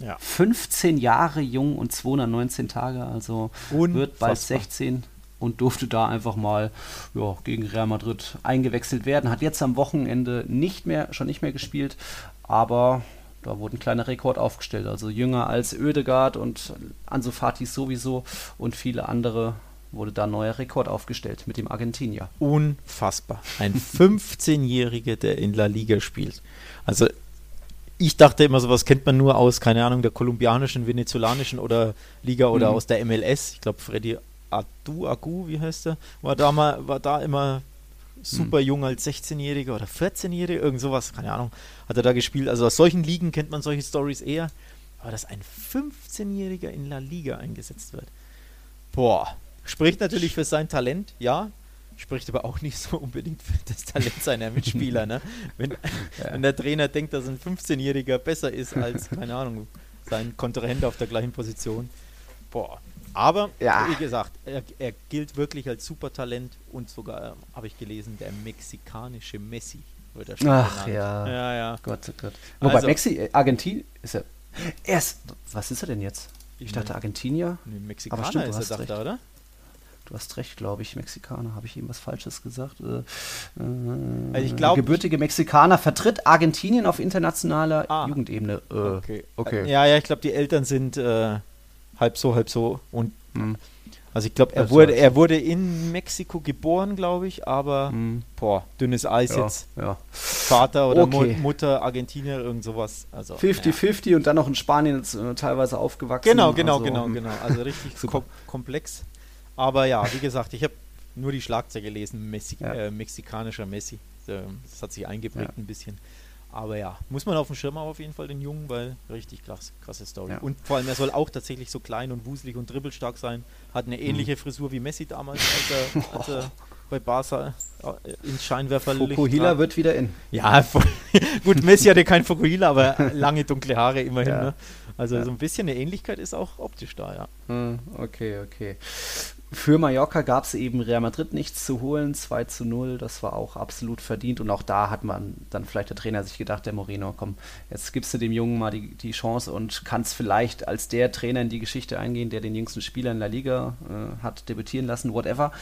Ja. 15 Jahre jung und 219 Tage, also Unfassbar. wird bald 16 und durfte da einfach mal ja, gegen Real Madrid eingewechselt werden. Hat jetzt am Wochenende nicht mehr, schon nicht mehr gespielt, aber da wurde ein kleiner Rekord aufgestellt. Also jünger als Oedegaard und Ansu Fati sowieso und viele andere wurde da ein neuer Rekord aufgestellt mit dem Argentinier. Unfassbar. Ein 15-Jähriger, der in La Liga spielt. Also ich dachte immer, sowas kennt man nur aus, keine Ahnung, der kolumbianischen, venezolanischen oder Liga oder mhm. aus der MLS. Ich glaube, Freddy Adu, Agu, wie heißt der, war da, mal, war da immer super hm. jung als 16-Jähriger oder 14-Jähriger, irgend sowas, keine Ahnung, hat er da gespielt. Also aus solchen Ligen kennt man solche Stories eher. Aber dass ein 15-Jähriger in La Liga eingesetzt wird, boah, spricht natürlich für sein Talent, ja, spricht aber auch nicht so unbedingt für das Talent seiner Mitspieler. Ne? Wenn, ja. wenn der Trainer denkt, dass ein 15-Jähriger besser ist als, keine Ahnung, sein Kontrahent auf der gleichen Position, boah, aber, ja. wie gesagt, er, er, gilt wirklich als Supertalent und sogar, äh, habe ich gelesen, der mexikanische Messi wird er schon Ach genannt. ja. Ja, ja. Gott, oh Gott. Wobei also, Mexi, äh, Argentinien ist er. Er ist, was ist er denn jetzt? Ich dachte Argentinier. Nee, Mexikaner aber stimmt, ist er, dachte, oder? Du hast recht, glaube ich, Mexikaner. Habe ich ihm was Falsches gesagt? Äh, also ich glaube, gebürtige Mexikaner vertritt Argentinien auf internationaler ah, Jugendebene. Äh, okay. okay. Ja, ja, ich glaube, die Eltern sind äh, halb so, halb so. Und mhm. also ich glaube, er wurde, er wurde in Mexiko geboren, glaube ich, aber mhm. boah, dünnes Eis ja, jetzt. Ja. Vater oder okay. Mutter Argentinier, irgend sowas. Also 50-50 ja. und dann noch in Spanien äh, teilweise aufgewachsen. Genau, genau, also, genau, hm. genau. Also richtig kom komplex. Aber ja, wie gesagt, ich habe nur die Schlagzeuge gelesen, Messi, äh, mexikanischer Messi. Das hat sich eingeprägt ein bisschen. Aber ja, muss man auf dem Schirm haben auf jeden Fall den Jungen, weil richtig krass, krasse Story. Ja. Und vor allem, er soll auch tatsächlich so klein und wuselig und dribbelstark sein. Hat eine ähnliche mhm. Frisur wie Messi damals, als er, als er bei Barca äh, ins Scheinwerferlicht Fukuhila wird wieder in. Ja, gut, Messi hatte kein Fukuhila, aber lange dunkle Haare immerhin. Ja. Ne? Also ja. so ein bisschen eine Ähnlichkeit ist auch optisch da, ja. Hm, okay, okay. Für Mallorca gab es eben Real Madrid nichts zu holen, 2 zu 0, das war auch absolut verdient und auch da hat man dann vielleicht der Trainer sich gedacht, der Moreno, komm, jetzt gibst du dem Jungen mal die, die Chance und kannst vielleicht als der Trainer in die Geschichte eingehen, der den jüngsten Spieler in der Liga äh, hat debütieren lassen, whatever.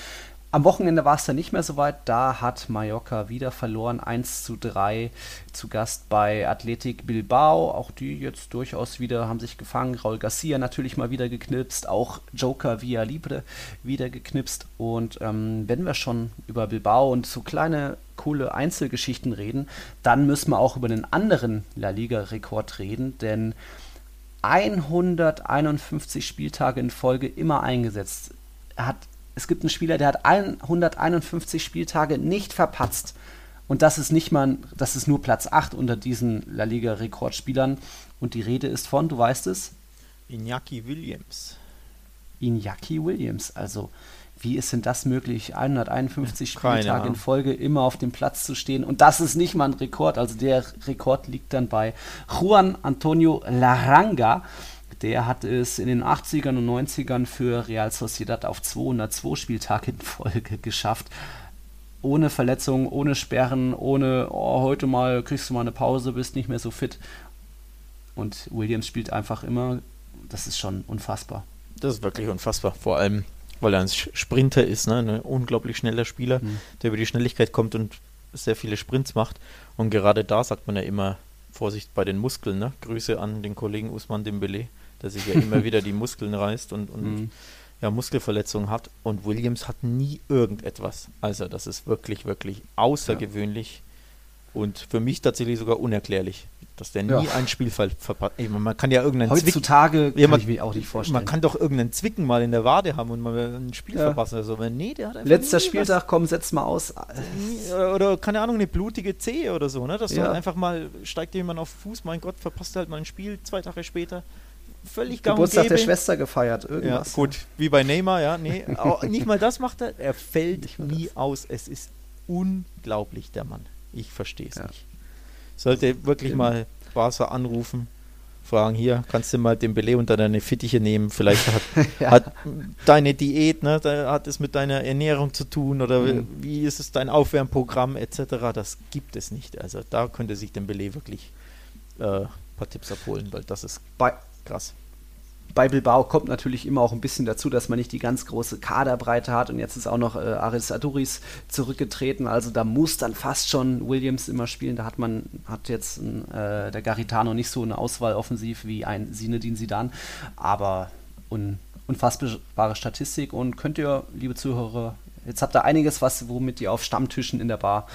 Am Wochenende war es dann nicht mehr so weit. Da hat Mallorca wieder verloren. 1 zu 3 zu Gast bei Athletic Bilbao. Auch die jetzt durchaus wieder haben sich gefangen. Raul Garcia natürlich mal wieder geknipst. Auch Joker Via Libre wieder geknipst. Und ähm, wenn wir schon über Bilbao und so kleine coole Einzelgeschichten reden, dann müssen wir auch über einen anderen La Liga-Rekord reden. Denn 151 Spieltage in Folge immer eingesetzt. Er hat es gibt einen Spieler, der hat 151 Spieltage nicht verpatzt. Und das ist nicht mal, das ist nur Platz 8 unter diesen La Liga-Rekordspielern. Und die Rede ist von, du weißt es? Iñaki Williams. Iñaki Williams. Also, wie ist denn das möglich, 151 Spieltage in Folge immer auf dem Platz zu stehen? Und das ist nicht mal ein Rekord. Also, der Rekord liegt dann bei Juan Antonio Laranga. Der hat es in den 80ern und 90ern für Real Sociedad auf 202 Spieltage in Folge geschafft. Ohne Verletzungen, ohne Sperren, ohne oh, heute mal kriegst du mal eine Pause, bist nicht mehr so fit. Und Williams spielt einfach immer. Das ist schon unfassbar. Das ist wirklich unfassbar. Vor allem, weil er ein Sprinter ist, ne? ein unglaublich schneller Spieler, mhm. der über die Schnelligkeit kommt und sehr viele Sprints macht. Und gerade da sagt man ja immer, Vorsicht bei den Muskeln. Ne? Grüße an den Kollegen Usman Dembele der sich ja immer wieder die Muskeln reißt und, und mhm. ja, Muskelverletzungen hat. Und Williams hat nie irgendetwas. Also das ist wirklich, wirklich außergewöhnlich ja. und für mich tatsächlich sogar unerklärlich, dass der nie ja. ein Spiel verpasst. Man kann ja irgendeinen Heutzutage Zwicken, ja, man, ich mir auch nicht vorstellen. Man kann doch irgendeinen Zwicken mal in der Wade haben und mal ein Spiel ja. verpassen oder so. Aber nee, der hat Letzter Spieltag, was. komm, setz mal aus. Oder, keine Ahnung, eine blutige Zehe oder so, ne? Dass ja. einfach mal steigt jemand auf Fuß, mein Gott, verpasst halt mal ein Spiel zwei Tage später völlig gang Geburtstag der Schwester gefeiert, irgendwas. Ja, gut, wie bei Neymar, ja, nee, nicht mal das macht er, er fällt nie das. aus. Es ist unglaublich, der Mann. Ich verstehe es ja. nicht. Sollte wirklich mal Barca anrufen, fragen, hier, kannst du mal den Belay unter deine Fittiche nehmen, vielleicht hat, ja. hat deine Diät, ne, hat es mit deiner Ernährung zu tun oder mhm. wie ist es dein Aufwärmprogramm etc., das gibt es nicht. Also da könnte sich den Belay wirklich äh, ein paar Tipps abholen, weil das ist bei, Krass. Bei Bilbao kommt natürlich immer auch ein bisschen dazu, dass man nicht die ganz große Kaderbreite hat und jetzt ist auch noch äh, Aris Aduris zurückgetreten, also da muss dann fast schon Williams immer spielen. Da hat man, hat jetzt äh, der Garitano nicht so eine Auswahl offensiv wie ein Sinedin Sidan, aber un, unfassbare Statistik und könnt ihr, liebe Zuhörer, Jetzt habt ihr einiges, was, womit ihr auf Stammtischen in der Bar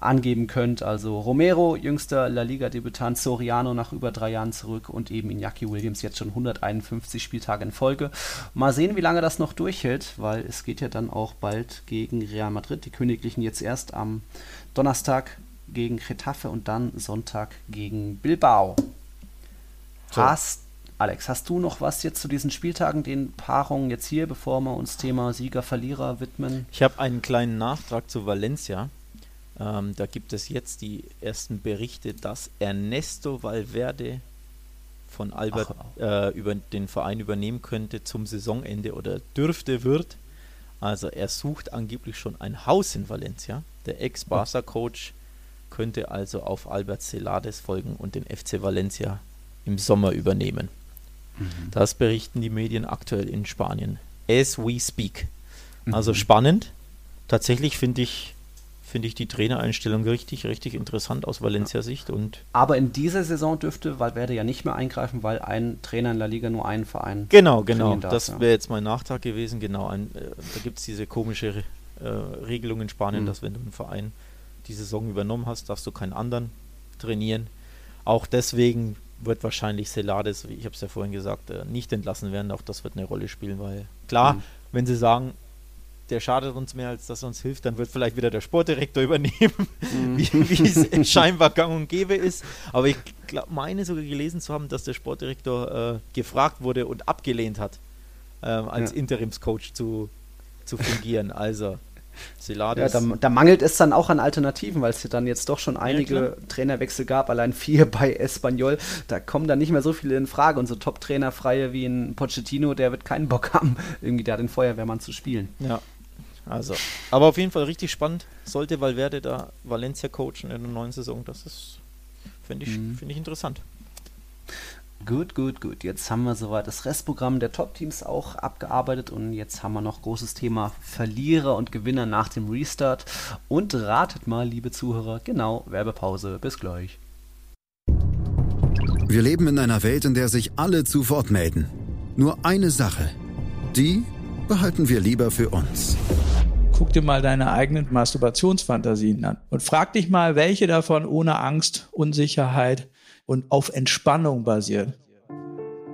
angeben könnt. Also Romero, jüngster La Liga-Debütant, Soriano nach über drei Jahren zurück und eben Iñaki Williams jetzt schon 151 Spieltage in Folge. Mal sehen, wie lange das noch durchhält, weil es geht ja dann auch bald gegen Real Madrid. Die Königlichen jetzt erst am Donnerstag gegen Getafe und dann Sonntag gegen Bilbao. So. Hast Alex, hast du noch was jetzt zu diesen Spieltagen, den Paarungen jetzt hier, bevor wir uns Thema Sieger, Verlierer widmen? Ich habe einen kleinen Nachtrag zu Valencia. Ähm, da gibt es jetzt die ersten Berichte, dass Ernesto Valverde von Albert Ach, äh, über den Verein übernehmen könnte zum Saisonende oder dürfte wird. Also er sucht angeblich schon ein Haus in Valencia. Der Ex-Barca-Coach könnte also auf Albert Celades folgen und den FC Valencia im Sommer übernehmen. Mhm. Das berichten die Medien aktuell in Spanien. As we speak. Also mhm. spannend. Tatsächlich finde ich, finde ich die Trainereinstellung richtig, richtig interessant aus Valencia-Sicht. Aber in dieser Saison dürfte Valverde ja nicht mehr eingreifen, weil ein Trainer in La Liga nur einen Verein. Genau, genau. Darf, das wäre jetzt mein Nachtrag gewesen. Genau, ein, äh, da gibt es diese komische äh, Regelung in Spanien, mhm. dass wenn du einen Verein die Saison übernommen hast, darfst du keinen anderen trainieren. Auch deswegen wird wahrscheinlich Celades, ich habe es ja vorhin gesagt, äh, nicht entlassen werden. Auch das wird eine Rolle spielen, weil klar, mhm. wenn sie sagen, der schadet uns mehr, als dass er uns hilft, dann wird vielleicht wieder der Sportdirektor übernehmen, mhm. wie, wie es scheinbar gang und gäbe ist. Aber ich glaub, meine sogar gelesen zu haben, dass der Sportdirektor äh, gefragt wurde und abgelehnt hat, ähm, als ja. Interimscoach zu, zu fungieren. Also Celades. Ja, da, da, mangelt es dann auch an Alternativen, weil es ja dann jetzt doch schon einige ja, Trainerwechsel gab, allein vier bei Espanyol. Da kommen dann nicht mehr so viele in Frage. Und so Top-Trainer-Freie wie ein Pochettino, der wird keinen Bock haben, irgendwie da den Feuerwehrmann zu spielen. Ja. Also, aber auf jeden Fall richtig spannend. Sollte Valverde da Valencia coachen in der neuen Saison, das ist, finde ich, mhm. Find ich interessant. Gut, gut, gut. Jetzt haben wir soweit das Restprogramm der Top-Teams auch abgearbeitet und jetzt haben wir noch großes Thema Verlierer und Gewinner nach dem Restart. Und ratet mal, liebe Zuhörer, genau, Werbepause. Bis gleich. Wir leben in einer Welt, in der sich alle zu Wort melden. Nur eine Sache. Die behalten wir lieber für uns. Guck dir mal deine eigenen Masturbationsfantasien an und frag dich mal, welche davon ohne Angst, Unsicherheit, und auf Entspannung basiert.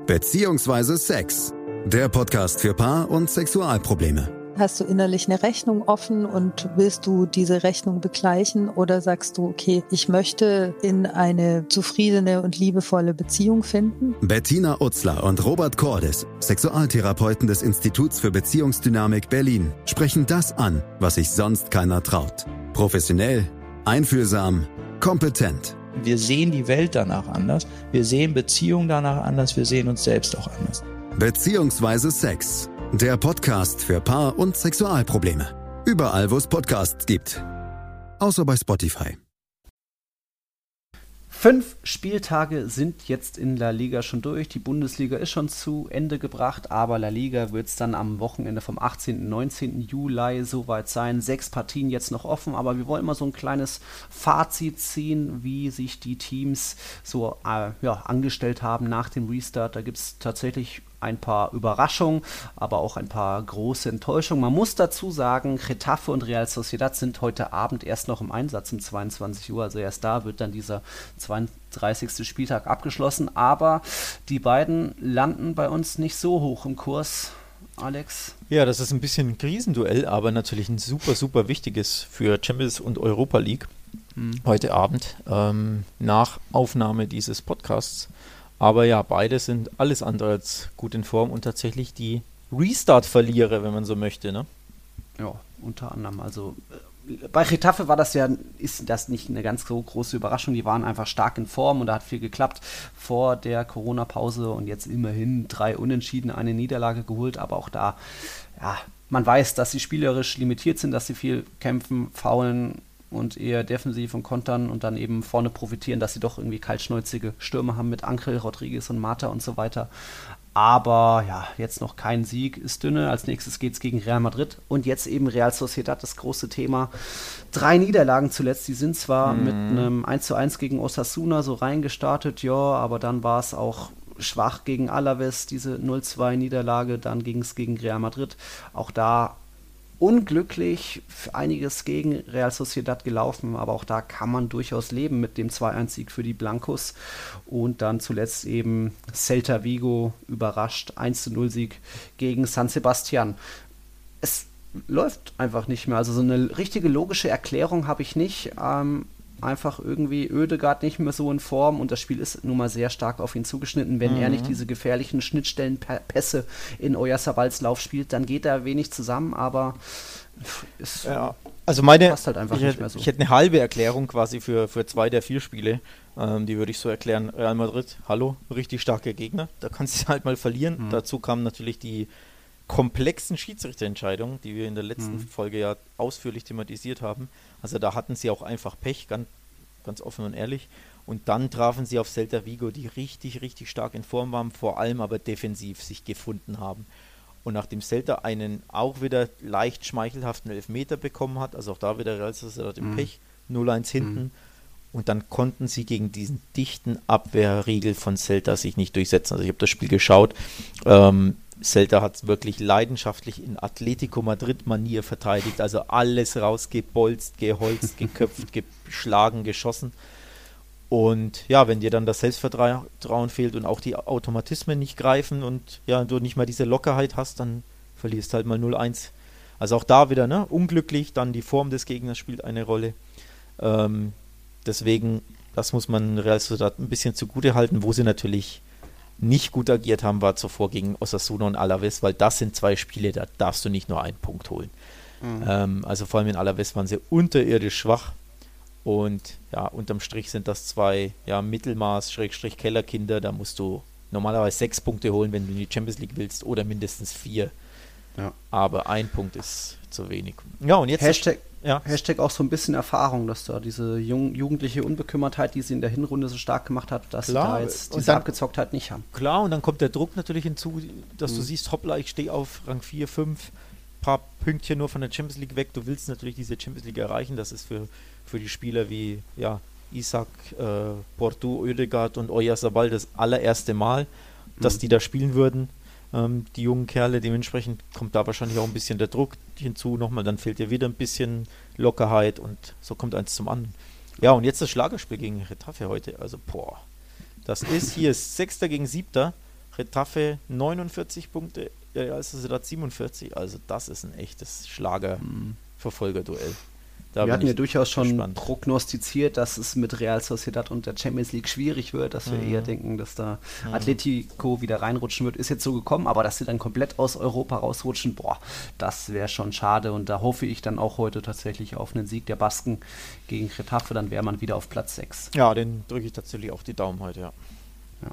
Beziehungsweise Sex. Der Podcast für Paar- und Sexualprobleme. Hast du innerlich eine Rechnung offen und willst du diese Rechnung begleichen oder sagst du, okay, ich möchte in eine zufriedene und liebevolle Beziehung finden? Bettina Utzler und Robert Cordes, Sexualtherapeuten des Instituts für Beziehungsdynamik Berlin, sprechen das an, was sich sonst keiner traut. Professionell, einfühlsam, kompetent. Wir sehen die Welt danach anders, wir sehen Beziehungen danach anders, wir sehen uns selbst auch anders. Beziehungsweise Sex. Der Podcast für Paar- und Sexualprobleme. Überall, wo es Podcasts gibt. Außer bei Spotify. Fünf Spieltage sind jetzt in La Liga schon durch. Die Bundesliga ist schon zu Ende gebracht, aber La Liga wird es dann am Wochenende vom 18. und 19. Juli soweit sein. Sechs Partien jetzt noch offen, aber wir wollen mal so ein kleines Fazit ziehen, wie sich die Teams so äh, ja, angestellt haben nach dem Restart. Da gibt es tatsächlich ein paar Überraschungen, aber auch ein paar große Enttäuschungen. Man muss dazu sagen, Getafe und Real Sociedad sind heute Abend erst noch im Einsatz um 22 Uhr. Also erst da wird dann dieser 32. Spieltag abgeschlossen. Aber die beiden landen bei uns nicht so hoch im Kurs. Alex? Ja, das ist ein bisschen ein Krisenduell, aber natürlich ein super, super wichtiges für Champions und Europa League mhm. heute Abend ähm, nach Aufnahme dieses Podcasts. Aber ja, beide sind alles andere als gut in Form und tatsächlich die Restart-Verlierer, wenn man so möchte, ne? Ja, unter anderem. Also äh, bei Retafe war das ja, ist das nicht eine ganz so große Überraschung. Die waren einfach stark in Form und da hat viel geklappt vor der Corona-Pause und jetzt immerhin drei Unentschieden, eine Niederlage geholt, aber auch da, ja, man weiß, dass sie spielerisch limitiert sind, dass sie viel kämpfen, faulen, und eher defensiv und kontern und dann eben vorne profitieren, dass sie doch irgendwie kaltschnäuzige Stürme haben mit Ankel, Rodriguez und Mata und so weiter. Aber ja, jetzt noch kein Sieg ist dünne. Als nächstes geht es gegen Real Madrid und jetzt eben Real Sociedad, das große Thema. Drei Niederlagen zuletzt, die sind zwar mhm. mit einem 1:1 gegen Osasuna so reingestartet, ja, aber dann war es auch schwach gegen Alaves, diese 0-2 Niederlage, dann ging es gegen Real Madrid. Auch da unglücklich einiges gegen Real Sociedad gelaufen, aber auch da kann man durchaus leben mit dem 2-1-Sieg für die Blancos und dann zuletzt eben Celta Vigo überrascht 1-0-Sieg gegen San Sebastian. Es läuft einfach nicht mehr. Also so eine richtige logische Erklärung habe ich nicht. Ähm, einfach irgendwie Ödegard nicht mehr so in Form und das Spiel ist nun mal sehr stark auf ihn zugeschnitten. Wenn mhm. er nicht diese gefährlichen Schnittstellenpässe in Oyarzabals Lauf spielt, dann geht er wenig zusammen, aber es ja. Also meine, passt halt einfach ich, nicht mehr so. Ich hätte eine halbe Erklärung quasi für, für zwei der vier Spiele. Ähm, die würde ich so erklären. Real Madrid, hallo, richtig starke Gegner. Da kannst du halt mal verlieren. Mhm. Dazu kamen natürlich die komplexen Schiedsrichterentscheidungen, die wir in der letzten mhm. Folge ja ausführlich thematisiert haben. Also da hatten sie auch einfach Pech, ganz, ganz offen und ehrlich. Und dann trafen sie auf Celta Vigo, die richtig, richtig stark in Form waren, vor allem aber defensiv sich gefunden haben. Und nachdem Celta einen auch wieder leicht schmeichelhaften Elfmeter bekommen hat, also auch da wieder Real Sociedad im mhm. Pech, 0-1 hinten. Mhm. Und dann konnten sie gegen diesen dichten Abwehrriegel von Celta sich nicht durchsetzen. Also ich habe das Spiel geschaut. Ähm, Celta hat es wirklich leidenschaftlich in Atletico Madrid-Manier verteidigt, also alles rausgebolzt, geholzt, geköpft, geschlagen, geschossen. Und ja, wenn dir dann das Selbstvertrauen fehlt und auch die Automatismen nicht greifen und ja, du nicht mal diese Lockerheit hast, dann verlierst du halt mal 0-1. Also auch da wieder, ne, unglücklich, dann die Form des Gegners spielt eine Rolle. Ähm, deswegen, das muss man Real Sociedad ein bisschen zugute halten, wo sie natürlich nicht gut agiert haben, war zuvor gegen Osasuna und Alaves, weil das sind zwei Spiele, da darfst du nicht nur einen Punkt holen. Mhm. Ähm, also vor allem in Alaves waren sie unterirdisch schwach. Und ja, unterm Strich sind das zwei ja, Mittelmaß-Kellerkinder. Da musst du normalerweise sechs Punkte holen, wenn du in die Champions League willst, oder mindestens vier. Ja. Aber ein Punkt ist zu wenig. Ja, und jetzt. Hashtag, ja. Hashtag auch so ein bisschen Erfahrung, dass da diese jung, jugendliche Unbekümmertheit, die sie in der Hinrunde so stark gemacht hat, dass klar, sie da jetzt diese dann, Abgezocktheit nicht haben. Klar, und dann kommt der Druck natürlich hinzu, dass mhm. du siehst, hoppla, ich stehe auf Rang 4, 5, paar Pünktchen nur von der Champions League weg. Du willst natürlich diese Champions League erreichen. Das ist für, für die Spieler wie ja, Isaac, äh, Porto, Oedegaard und Oyarzabal das allererste Mal, dass mhm. die da spielen würden ähm, die jungen Kerle. Dementsprechend kommt da wahrscheinlich auch ein bisschen der Druck hinzu. Nochmal, dann fehlt dir wieder ein bisschen Lockerheit und so kommt eins zum anderen. Ja, und jetzt das Schlagerspiel gegen Retafe heute. Also, boah. Das ist hier Sechster gegen Siebter. Retafe 49 Punkte, Real Sociedad 47. Also, das ist ein echtes Schlager-Verfolgerduell. Da wir hatten ja durchaus schon gespannt. prognostiziert, dass es mit Real Sociedad und der Champions League schwierig wird, dass wir mhm. eher denken, dass da mhm. Atletico wieder reinrutschen wird. Ist jetzt so gekommen, aber dass sie dann komplett aus Europa rausrutschen, boah, das wäre schon schade. Und da hoffe ich dann auch heute tatsächlich auf einen Sieg der Basken gegen Getafe, dann wäre man wieder auf Platz 6. Ja, den drücke ich tatsächlich auch die Daumen heute, ja. ja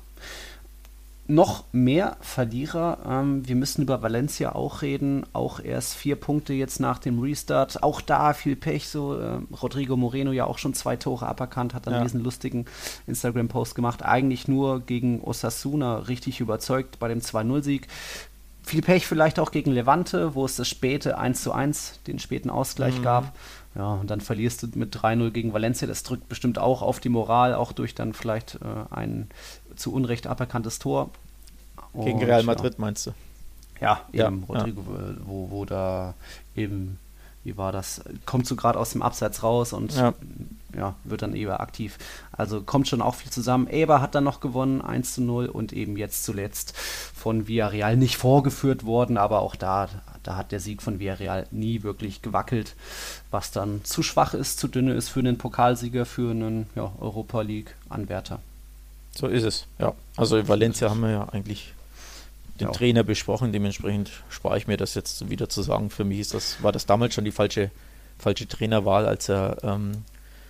noch mehr Verlierer. Ähm, wir müssen über Valencia auch reden. Auch erst vier Punkte jetzt nach dem Restart. Auch da viel Pech. So äh, Rodrigo Moreno ja auch schon zwei Tore aberkannt, hat dann ja. diesen lustigen Instagram-Post gemacht. Eigentlich nur gegen Osasuna richtig überzeugt bei dem 2-0-Sieg. Viel Pech vielleicht auch gegen Levante, wo es das späte 1 zu 1, den späten Ausgleich mhm. gab. Ja, und dann verlierst du mit 3-0 gegen Valencia. Das drückt bestimmt auch auf die Moral, auch durch dann vielleicht äh, ein zu Unrecht aberkanntes Tor. Gegen Real Madrid ja. meinst du? Ja, eben, ja, Rodrigo, ja. Wo, wo da eben, wie war das, kommt so gerade aus dem Abseits raus und ja. ja. wird dann eben aktiv. Also kommt schon auch viel zusammen. Eber hat dann noch gewonnen, 1 zu 0 und eben jetzt zuletzt von Villarreal nicht vorgeführt worden, aber auch da, da hat der Sieg von Villarreal nie wirklich gewackelt, was dann zu schwach ist, zu dünne ist für einen Pokalsieger, für einen Europa League-Anwärter. So ist es, ja. Also in Valencia haben wir ja eigentlich den ja. Trainer besprochen, dementsprechend spare ich mir das jetzt wieder zu sagen. Für mich ist das, war das damals schon die falsche, falsche Trainerwahl, als er ähm,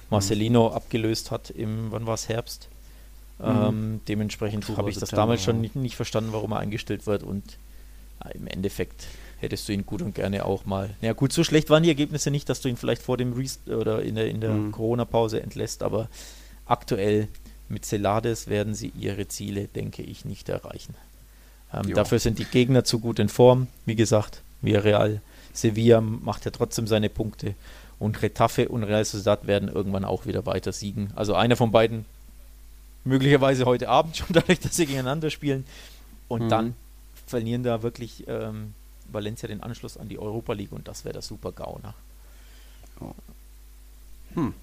Marcelino mhm. abgelöst hat im, wann war es, Herbst. Mhm. Ähm, dementsprechend habe ich das damals schon nicht, nicht, verstanden, warum er eingestellt wird und äh, im Endeffekt hättest du ihn gut und gerne auch mal. Ja gut, so schlecht waren die Ergebnisse nicht, dass du ihn vielleicht vor dem Rest oder in der, in der mhm. Corona-Pause entlässt, aber aktuell mit Celades werden sie ihre Ziele, denke ich, nicht erreichen. Ähm, dafür sind die Gegner zu gut in Form. Wie gesagt, Villarreal, Sevilla macht ja trotzdem seine Punkte. Und Retafe und Real Sociedad werden irgendwann auch wieder weiter siegen. Also einer von beiden möglicherweise heute Abend schon dadurch, dass sie gegeneinander spielen. Und mhm. dann verlieren da wirklich ähm, Valencia den Anschluss an die Europa League und das wäre der super Gauner. Hm.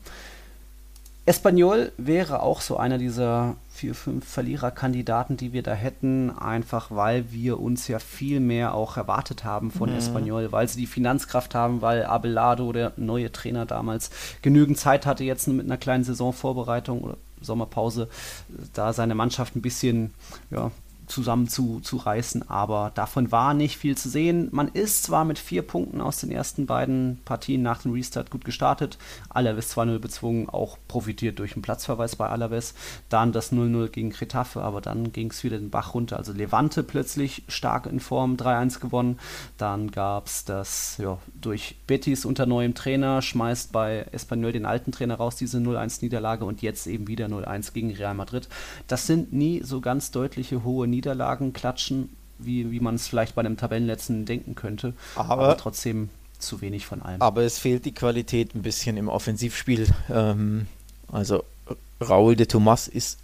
Espanyol wäre auch so einer dieser vier, fünf Verliererkandidaten, die wir da hätten, einfach weil wir uns ja viel mehr auch erwartet haben von mhm. Espanyol, weil sie die Finanzkraft haben, weil Abelardo, der neue Trainer damals, genügend Zeit hatte, jetzt mit einer kleinen Saisonvorbereitung oder Sommerpause, da seine Mannschaft ein bisschen ja, zusammen zu, aber davon war nicht viel zu sehen. Man ist zwar mit vier Punkten aus den ersten beiden Partien nach dem Restart gut gestartet, Alaves 2-0 bezwungen, auch profitiert durch einen Platzverweis bei Alaves, dann das 0-0 gegen Cretafe, aber dann ging es wieder den Bach runter, also Levante plötzlich stark in Form, 3-1 gewonnen, dann gab es das, ja, durch Betis unter neuem Trainer, schmeißt bei Espanyol den alten Trainer raus, diese 0-1 Niederlage und jetzt eben wieder 0-1 gegen Real Madrid. Das sind nie so ganz deutliche hohe Niederlagen Niederlagen klatschen, wie, wie man es vielleicht bei einem Tabellenletzten denken könnte. Aber, aber, trotzdem zu wenig von allem. Aber es fehlt die Qualität ein bisschen im Offensivspiel. Ähm, also Raul de Tomas ist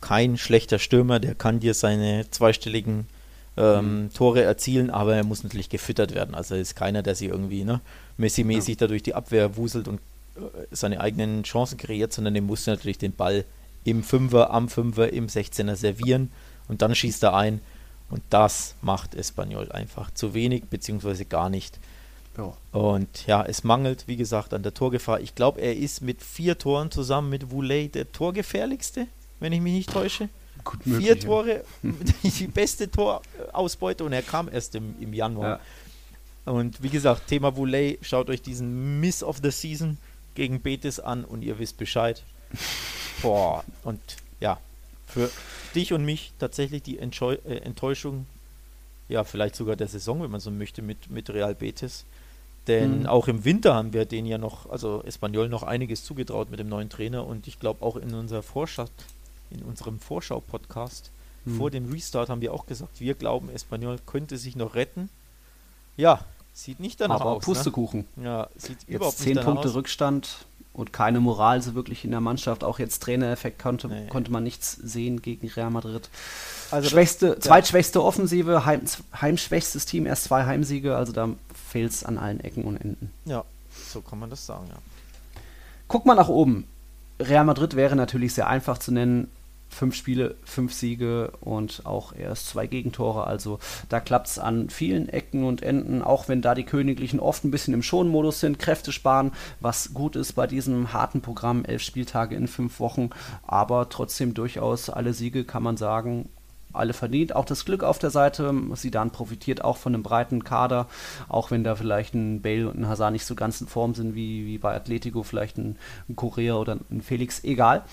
kein schlechter Stürmer, der kann dir seine zweistelligen ähm, mhm. Tore erzielen, aber er muss natürlich gefüttert werden. Also er ist keiner, der sich irgendwie ne, Messi-mäßig ja. da durch die Abwehr wuselt und äh, seine eigenen Chancen kreiert, sondern er muss natürlich den Ball im Fünfer, am Fünfer, im 16er servieren und dann schießt er ein. Und das macht Espanyol einfach zu wenig, beziehungsweise gar nicht. Ja. Und ja, es mangelt, wie gesagt, an der Torgefahr. Ich glaube, er ist mit vier Toren zusammen mit Voulet der Torgefährlichste, wenn ich mich nicht täusche. Gut möglich, vier Tore, ja. die beste Torausbeute und er kam erst im, im Januar. Ja. Und wie gesagt, Thema Vouley, schaut euch diesen Miss of the Season gegen Betis an und ihr wisst Bescheid. Boah, und ja, für dich und mich tatsächlich die Enjoy äh, Enttäuschung, ja, vielleicht sogar der Saison, wenn man so möchte, mit, mit Real Betis. Denn mhm. auch im Winter haben wir denen ja noch, also Espanyol noch einiges zugetraut mit dem neuen Trainer und ich glaube auch in unserer Vorschau, in unserem Vorschau-Podcast mhm. vor dem Restart haben wir auch gesagt, wir glauben, Espanyol könnte sich noch retten. Ja, sieht nicht danach Aber aus. Ne? Pustekuchen. Ne? Ja, sieht Jetzt überhaupt nicht danach Punkte aus. Rückstand und keine Moral so wirklich in der Mannschaft. Auch jetzt Trainereffekt konnte, nee. konnte man nichts sehen gegen Real Madrid. Also Schwächste, das, zweitschwächste Offensive, heim, heimschwächstes Team, erst zwei Heimsiege, also da fehlt es an allen Ecken und Enden. Ja, so kann man das sagen, ja. Guck mal nach oben. Real Madrid wäre natürlich sehr einfach zu nennen, fünf Spiele, fünf Siege und auch erst zwei Gegentore. Also da klappt es an vielen Ecken und Enden, auch wenn da die Königlichen oft ein bisschen im Schonmodus sind, Kräfte sparen, was gut ist bei diesem harten Programm, elf Spieltage in fünf Wochen, aber trotzdem durchaus alle Siege kann man sagen, alle verdient. Auch das Glück auf der Seite. Sidan profitiert auch von einem breiten Kader, auch wenn da vielleicht ein Bale und ein Hazard nicht so ganz in Form sind wie, wie bei Atletico, vielleicht ein, ein Korea oder ein Felix, egal.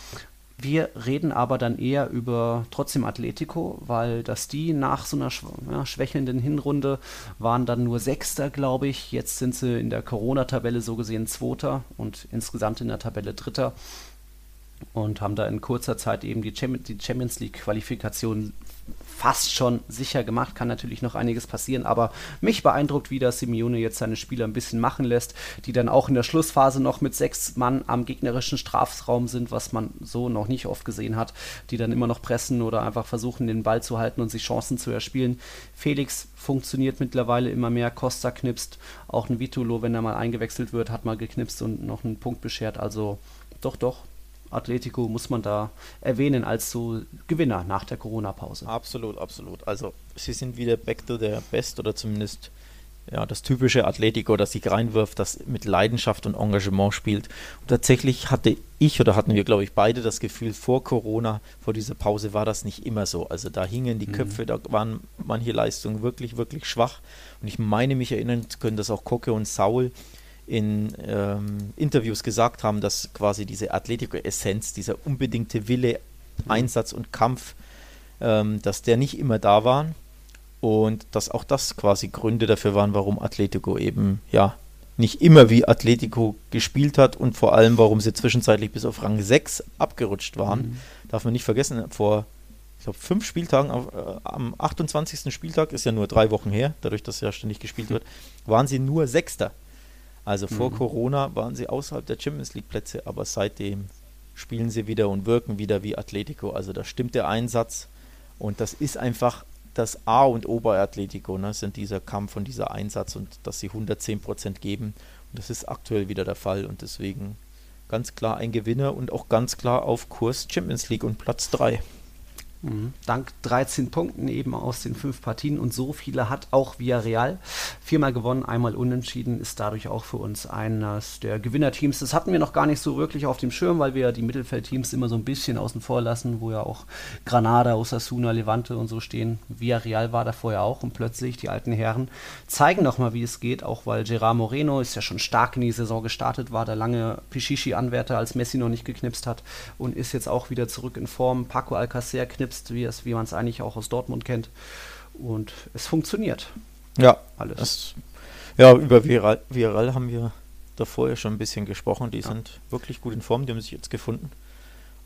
Wir reden aber dann eher über trotzdem Atletico, weil dass die nach so einer ja, schwächelnden Hinrunde waren dann nur Sechster, glaube ich. Jetzt sind sie in der Corona-Tabelle so gesehen Zweiter und insgesamt in der Tabelle Dritter und haben da in kurzer Zeit eben die, Champions League-Qualifikation fast schon sicher gemacht. Kann natürlich noch einiges passieren, aber mich beeindruckt, wie das Simeone jetzt seine Spieler ein bisschen machen lässt, die dann auch in der Schlussphase noch mit sechs Mann am gegnerischen Strafraum sind, was man so noch nicht oft gesehen hat, die dann immer noch pressen oder einfach versuchen, den Ball zu halten und sich Chancen zu erspielen. Felix funktioniert mittlerweile immer mehr, Costa knipst, auch ein Vitulo, wenn er mal eingewechselt wird, hat mal geknipst und noch einen Punkt beschert. Also doch, doch, Atletico muss man da erwähnen als so Gewinner nach der Corona-Pause. Absolut, absolut. Also sie sind wieder back to their best oder zumindest ja, das typische Atletico, das sich reinwirft, das mit Leidenschaft und Engagement spielt. Und tatsächlich hatte ich oder hatten wir, glaube ich, beide das Gefühl, vor Corona, vor dieser Pause war das nicht immer so. Also da hingen die mhm. Köpfe, da waren manche Leistungen wirklich, wirklich schwach. Und ich meine mich erinnern können, dass auch Koke und Saul in ähm, Interviews gesagt haben, dass quasi diese Atletico-Essenz, dieser unbedingte Wille, mhm. Einsatz und Kampf, ähm, dass der nicht immer da war und dass auch das quasi Gründe dafür waren, warum Atletico eben ja nicht immer wie Atletico gespielt hat und vor allem, warum sie zwischenzeitlich bis auf Rang 6 abgerutscht waren. Mhm. Darf man nicht vergessen, vor ich glaube, fünf Spieltagen, äh, am 28. Spieltag, ist ja nur drei Wochen her, dadurch, dass ja ständig gespielt wird, waren sie nur Sechster. Also vor mhm. Corona waren sie außerhalb der Champions League Plätze, aber seitdem spielen sie wieder und wirken wieder wie Atletico. Also da stimmt der Einsatz und das ist einfach das A und O bei Atletico, ne, sind dieser Kampf und dieser Einsatz und dass sie 110 Prozent geben. Und das ist aktuell wieder der Fall und deswegen ganz klar ein Gewinner und auch ganz klar auf Kurs Champions League und Platz 3. Mhm. Dank 13 Punkten eben aus den fünf Partien und so viele hat auch Villarreal. Viermal gewonnen, einmal unentschieden, ist dadurch auch für uns eines der Gewinnerteams. Das hatten wir noch gar nicht so wirklich auf dem Schirm, weil wir ja die Mittelfeldteams immer so ein bisschen außen vor lassen, wo ja auch Granada, Osasuna, Levante und so stehen. Villarreal war da vorher auch und plötzlich die alten Herren zeigen nochmal, wie es geht, auch weil Gerard Moreno ist ja schon stark in die Saison gestartet, war der lange Pichichi-Anwärter, als Messi noch nicht geknipst hat und ist jetzt auch wieder zurück in Form. Paco Alcacer knipst wie, wie man es eigentlich auch aus Dortmund kennt. Und es funktioniert. Ja, alles. Das, ja, über Viral, Viral haben wir davor ja schon ein bisschen gesprochen. Die ja. sind wirklich gut in Form, die haben sich jetzt gefunden.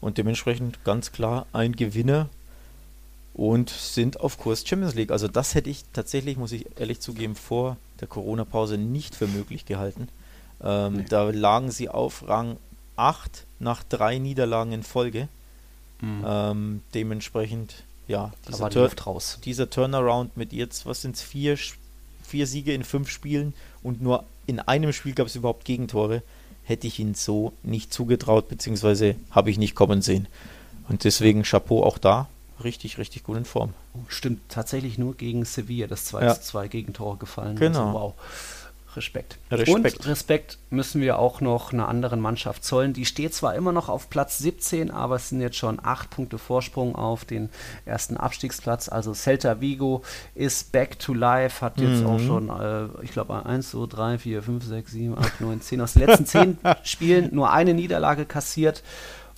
Und dementsprechend ganz klar ein Gewinner und sind auf Kurs Champions League. Also das hätte ich tatsächlich, muss ich ehrlich zugeben, vor der Corona-Pause nicht für möglich gehalten. Ähm, nee. Da lagen sie auf Rang 8 nach drei Niederlagen in Folge. Mhm. Ähm, dementsprechend, ja, dieser, Tur dieser, Turnaround mit jetzt, was sind es, vier, vier Siege in fünf Spielen und nur in einem Spiel gab es überhaupt Gegentore, hätte ich ihn so nicht zugetraut, beziehungsweise habe ich nicht kommen sehen. Und deswegen Chapeau auch da, richtig, richtig gut in Form. Stimmt, tatsächlich nur gegen Sevilla das 2 ja. 2 Gegentor gefallen. Genau. Also, wow. Respekt. Respekt. Und Respekt müssen wir auch noch einer anderen Mannschaft zollen. Die steht zwar immer noch auf Platz 17, aber es sind jetzt schon acht Punkte Vorsprung auf den ersten Abstiegsplatz. Also Celta Vigo ist back to life, hat jetzt mhm. auch schon, äh, ich glaube, 1, 2, 3, 4, 5, 6, 7, 8, 9, 10 aus den letzten 10 Spielen nur eine Niederlage kassiert.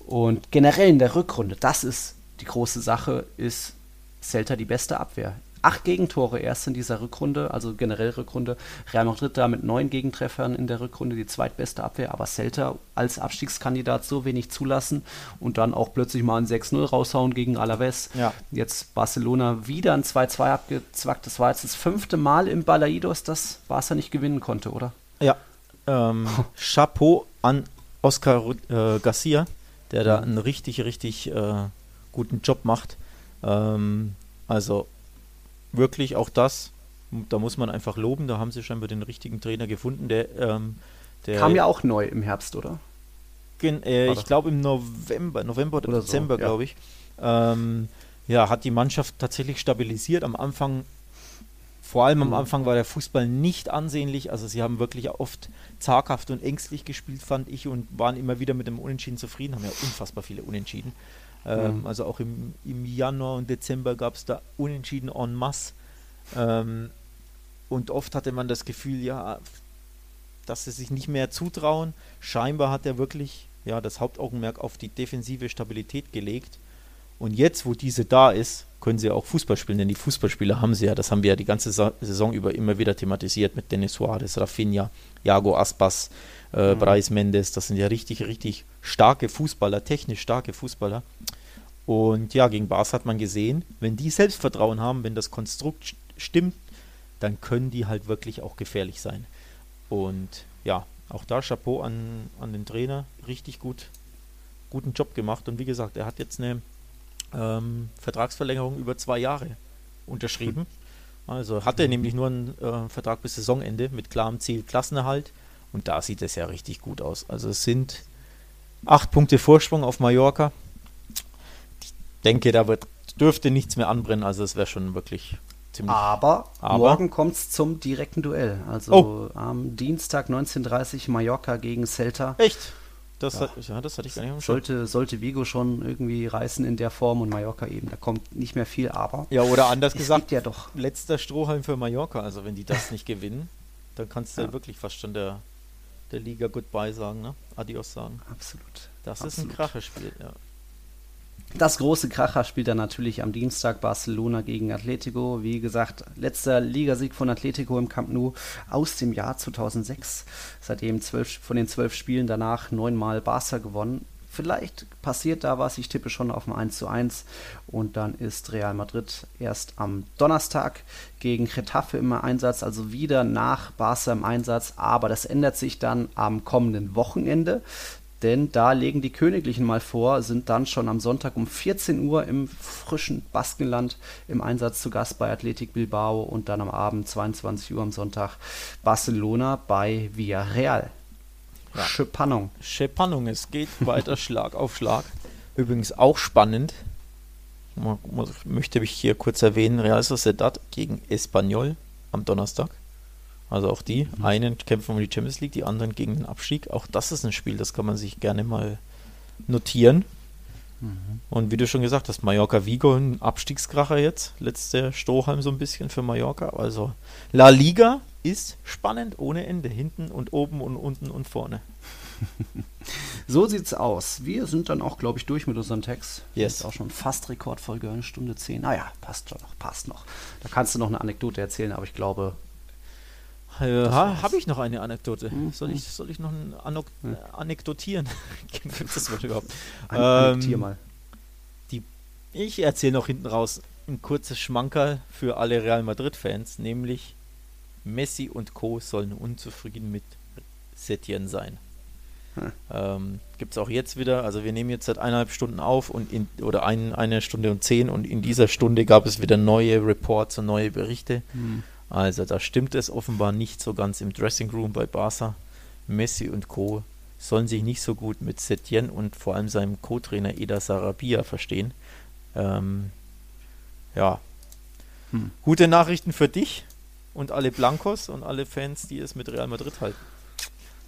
Und generell in der Rückrunde, das ist die große Sache, ist Celta die beste Abwehr acht Gegentore erst in dieser Rückrunde, also generell Rückrunde. Real Madrid da mit neun Gegentreffern in der Rückrunde die zweitbeste Abwehr, aber Celta als Abstiegskandidat so wenig zulassen und dann auch plötzlich mal ein 6-0 raushauen gegen Alaves. Ja. Jetzt Barcelona wieder ein 2-2 abgezwackt. Das war jetzt das fünfte Mal im Balaidos, dass Barca nicht gewinnen konnte, oder? Ja. Ähm, Chapeau an Oscar äh, Garcia, der da einen richtig, richtig äh, guten Job macht. Ähm, also wirklich auch das, da muss man einfach loben, da haben sie scheinbar den richtigen Trainer gefunden, der, ähm, der kam ja auch neu im Herbst, oder? Gen, äh, ich glaube im November, November oder, oder Dezember, so, ja. glaube ich. Ähm, ja, hat die Mannschaft tatsächlich stabilisiert. Am Anfang, vor allem am mhm. Anfang war der Fußball nicht ansehnlich. Also sie haben wirklich oft zaghaft und ängstlich gespielt, fand ich, und waren immer wieder mit dem Unentschieden zufrieden, haben ja unfassbar viele Unentschieden. Ähm, mhm. Also auch im, im Januar und Dezember gab es da Unentschieden en masse. Ähm, und oft hatte man das Gefühl, ja, dass sie sich nicht mehr zutrauen. Scheinbar hat er wirklich ja, das Hauptaugenmerk auf die defensive Stabilität gelegt. Und jetzt, wo diese da ist, können sie auch Fußball spielen, denn die Fußballspieler haben sie ja, das haben wir ja die ganze Saison über immer wieder thematisiert mit Denis Suarez, Rafinha, Jago Aspas, äh, mhm. Brais Mendes, das sind ja richtig, richtig starke Fußballer, technisch starke Fußballer. Und ja, gegen Bars hat man gesehen, wenn die Selbstvertrauen haben, wenn das Konstrukt stimmt, dann können die halt wirklich auch gefährlich sein. Und ja, auch da Chapeau an, an den Trainer, richtig gut, guten Job gemacht. Und wie gesagt, er hat jetzt eine ähm, Vertragsverlängerung über zwei Jahre unterschrieben. Also hat er nämlich nur einen äh, Vertrag bis Saisonende mit klarem Ziel Klassenerhalt. Und da sieht es ja richtig gut aus. Also es sind acht Punkte Vorsprung auf Mallorca denke, da wird, dürfte nichts mehr anbrennen. Also es wäre schon wirklich ziemlich. Aber, aber morgen kommt es zum direkten Duell. Also oh. am Dienstag 19.30 Mallorca gegen Celta. Echt? Das, ja. Hat, ja, das hatte ich gar nicht sollte, sollte Vigo schon irgendwie reißen in der Form und Mallorca eben. Da kommt nicht mehr viel, aber. Ja, oder anders gesagt, ja doch. letzter Strohhalm für Mallorca. Also, wenn die das nicht gewinnen, dann kannst du ja. wirklich fast schon der, der Liga Goodbye sagen, ne? Adios sagen. Absolut. Das Absolut. ist ein Kracherspiel, ja. Das große Kracher spielt dann natürlich am Dienstag Barcelona gegen Atletico. Wie gesagt, letzter Ligasieg von Atletico im Camp Nou aus dem Jahr 2006. Seitdem zwölf, von den zwölf Spielen danach neunmal Barca gewonnen. Vielleicht passiert da was. Ich tippe schon auf ein 1 zu 1. Und dann ist Real Madrid erst am Donnerstag gegen Getafe im Einsatz, also wieder nach Barca im Einsatz. Aber das ändert sich dann am kommenden Wochenende denn da legen die Königlichen mal vor, sind dann schon am Sonntag um 14 Uhr im frischen Baskenland im Einsatz zu Gast bei Athletic Bilbao und dann am Abend 22 Uhr am Sonntag Barcelona bei Villarreal. Ja. Spannung. Spannung, es geht weiter Schlag auf Schlag. Übrigens auch spannend, ich möchte ich hier kurz erwähnen, Real Sociedad gegen Espanyol am Donnerstag. Also auch die. Mhm. Einen kämpfen um die Champions League, die anderen gegen den Abstieg. Auch das ist ein Spiel, das kann man sich gerne mal notieren. Mhm. Und wie du schon gesagt hast, Mallorca Vigo ein Abstiegskracher jetzt. Letzter Strohhalm so ein bisschen für Mallorca. Also La Liga ist spannend ohne Ende. Hinten und oben und unten und vorne. so sieht's aus. Wir sind dann auch, glaube ich, durch mit unserem Text. Yes. Ist auch schon fast Rekordfolge, eine Stunde zehn. Naja, passt schon noch, passt noch. Da kannst du noch eine Anekdote erzählen, aber ich glaube, äh, Habe ich noch eine Anekdote? Mhm. Soll, ich, soll ich noch ein Anok mhm. anekdotieren? Gibt das Wort überhaupt? An ähm, mal. Die, ich erzähle noch hinten raus ein kurzes Schmankerl für alle Real Madrid-Fans, nämlich Messi und Co. sollen unzufrieden mit Setien sein. Hm. Ähm, Gibt es auch jetzt wieder, also wir nehmen jetzt seit eineinhalb Stunden auf und in, oder ein, eine Stunde und zehn und in dieser Stunde gab es wieder neue Reports und neue Berichte. Hm. Also da stimmt es offenbar nicht so ganz im Dressing Room bei Barca. Messi und Co. sollen sich nicht so gut mit Setien und vor allem seinem Co-Trainer Eda Sarabia verstehen. Ähm, ja. Hm. Gute Nachrichten für dich und alle Blancos und alle Fans, die es mit Real Madrid halten.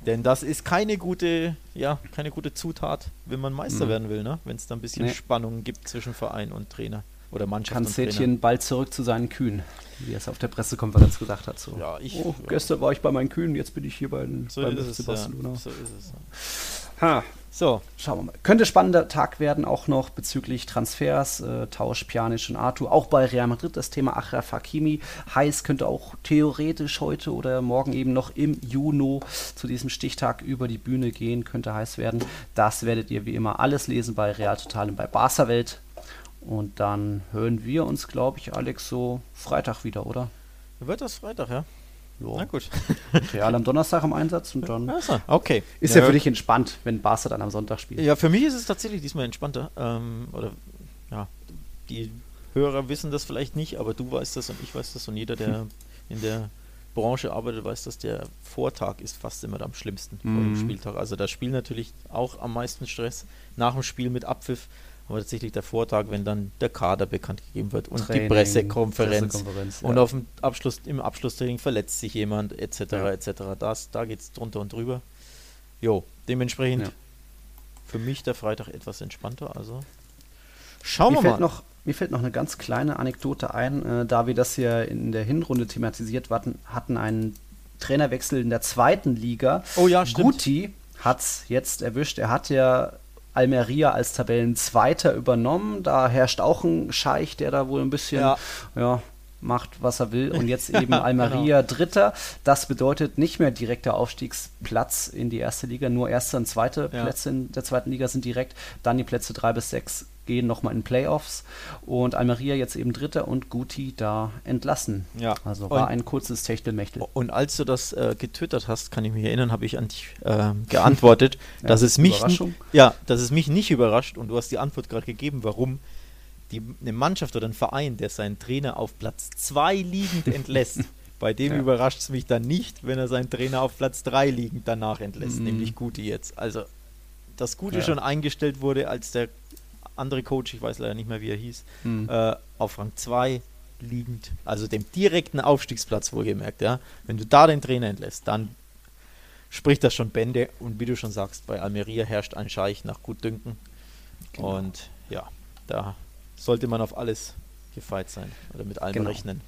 Denn das ist keine gute, ja, keine gute Zutat, wenn man Meister Mhm. werden will, ne? Wenn es da ein bisschen Nee. Spannung gibt zwischen Verein und Trainer oder Mannschaft Trainer. bald zurück zu seinen Kühen, wie er es auf der Pressekonferenz gesagt hat. So. Ja, ich- oh, ja. gestern war ich bei meinen Kühen, jetzt bin ich hier bei den, So beim ist, es, ja. So ist es. Ha, So, Schauen wir mal. Könnte spannender Tag werden, auch noch bezüglich Transfers, äh, Tausch Pjanic und Arthur. Auch bei Real Madrid das Thema Achraf Hakimi. Heiß könnte auch theoretisch heute oder morgen eben noch im Juni zu diesem Stichtag über die Bühne gehen, könnte heiß werden. Das werdet ihr wie immer alles lesen bei Real Total und bei Barca Welt. Und dann hören wir uns, glaube ich, Alex, so Freitag wieder, oder? wird das Freitag, ja? Jo. Na gut. Real am Donnerstag im Einsatz und dann Also, okay. ist ja für dich entspannt, wenn Barca dann am Sonntag spielt. Ja, für mich ist es tatsächlich diesmal entspannter. Ähm, oder ja, die Hörer wissen das vielleicht nicht, aber du weißt das und ich weiß das und jeder, der in der Branche arbeitet, weiß, dass der Vortag ist fast immer am schlimmsten vor dem Mhm. Spieltag. Also das Spiel natürlich auch am meisten Stress nach dem Spiel mit Abpfiff, aber tatsächlich der Vortag, wenn dann der Kader bekannt gegeben wird und Training, die Pressekonferenz, Pressekonferenz, und ja. auf dem Abschluss, im Abschlusstraining verletzt sich jemand etc. Ja. etc. Das, da geht es drunter und drüber. Jo, dementsprechend Ja. für mich der Freitag etwas entspannter. Also schauen Mir wir fällt, mal. noch, mir fällt noch eine ganz kleine Anekdote ein, äh, da wir das ja in der Hinrunde thematisiert hatten, hatten einen Trainerwechsel in der zweiten Liga. Oh ja, stimmt. Guti hat es jetzt erwischt. Er hat ja Almeria als Tabellenzweiter übernommen. Da herrscht auch ein Scheich, der da wohl ein bisschen Ja. ja, macht, was er will. Und jetzt eben Ja, Almeria Dritter. Das bedeutet nicht mehr direkter Aufstiegsplatz in die erste Liga. Nur erste und zweite Ja. Plätze in der zweiten Liga sind direkt. Dann die Plätze drei bis sechs gehen nochmal in Playoffs. Und Almeria jetzt eben Dritter und Guti da entlassen. Ja. Also war Und- ein kurzes Techtelmechtel. Und als du das äh, getwittert hast, kann ich mich erinnern, habe ich an dich ähm, geantwortet, Ja, dass es mich ja, dass es mich nicht überrascht und du hast die Antwort gerade gegeben, warum die eine Mannschaft oder ein Verein, der seinen Trainer auf Platz 2 liegend entlässt, bei dem Ja. überrascht es mich dann nicht, wenn er seinen Trainer auf Platz 3 liegend danach entlässt, Mhm. nämlich Gute jetzt. Also, dass Gute Ja. schon eingestellt wurde als der andere Coach, ich weiß leider nicht mehr, wie er hieß, Mhm. äh, auf Rang 2 liegend, also dem direkten Aufstiegsplatz wohlgemerkt, ja. Wenn du da den Trainer entlässt, dann spricht das schon Bände und wie du schon sagst, bei Almeria herrscht ein Scheich nach Gutdünken Genau. und ja, da sollte man auf alles gefeit sein oder mit allem Genau. rechnen.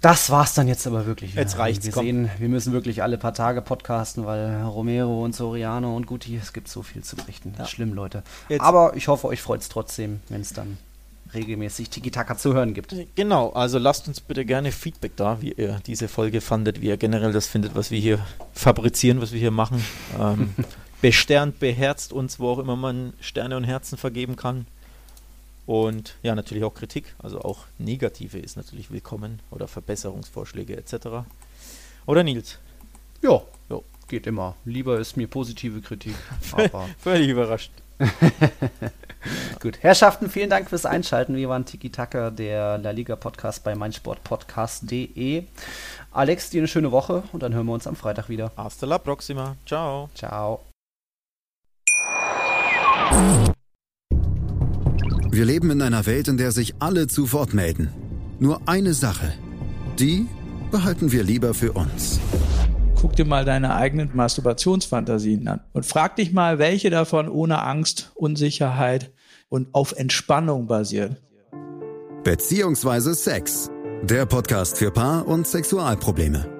Das war's dann jetzt aber wirklich. Jetzt reicht's, Wir komm. sehen, wir müssen wirklich alle paar Tage podcasten, weil Romero und Soriano und Guti, es gibt so viel zu berichten. Das ist schlimm, Leute. Jetzt- aber ich hoffe, euch freut's trotzdem, wenn es dann regelmäßig Tiki-Taka zu hören gibt. Genau, also lasst uns bitte gerne Feedback da, wie ihr diese Folge fandet, wie ihr generell das findet, was wir hier fabrizieren, was wir hier machen. Ähm, besternt, beherzt uns, wo auch immer man Sterne und Herzen vergeben kann. Und ja, natürlich auch Kritik, also auch negative ist natürlich willkommen oder Verbesserungsvorschläge etc. Oder Nils? Ja, Jo. geht immer. Lieber ist mir positive Kritik. Völlig überrascht. gut. Herrschaften, vielen Dank fürs Einschalten. Wir waren Tiki-Taka, der La Liga Podcast bei meinsportpodcast.de. Alex, dir eine schöne Woche und dann hören wir uns am Freitag wieder. Hasta la próxima. Ciao. Ciao. Wir leben in einer Welt, in der sich alle zu Wort melden. Nur eine Sache. Die behalten wir lieber für uns. Guck dir mal deine eigenen Masturbationsfantasien an und frag dich mal, welche davon ohne Angst, Unsicherheit und auf Entspannung basieren. Beziehungsweise Sex. Der Podcast für Paar- und Sexualprobleme.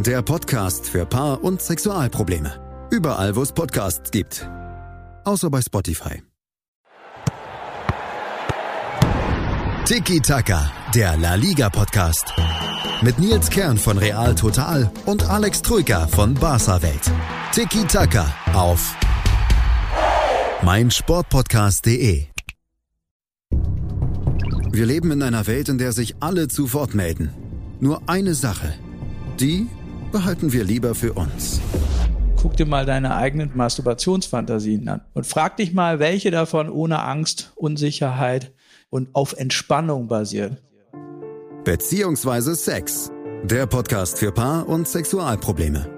Der Podcast für Paar- und Sexualprobleme. Überall, wo es Podcasts gibt. Außer bei Spotify. Tiki Taka, der La Liga Podcast. Mit Nils Kern von Real Total und Alex Troika von Barca Welt. Tiki Taka auf meinsportpodcast.de. Wir leben in einer Welt, in der sich alle zu Wort melden. Nur eine Sache. Die behalten wir lieber für uns. Guck dir mal deine eigenen Masturbationsfantasien an und frag dich mal, welche davon ohne Angst, Unsicherheit und auf Entspannung basieren. Beziehungsweise Sex. Der Podcast für Paar- und Sexualprobleme.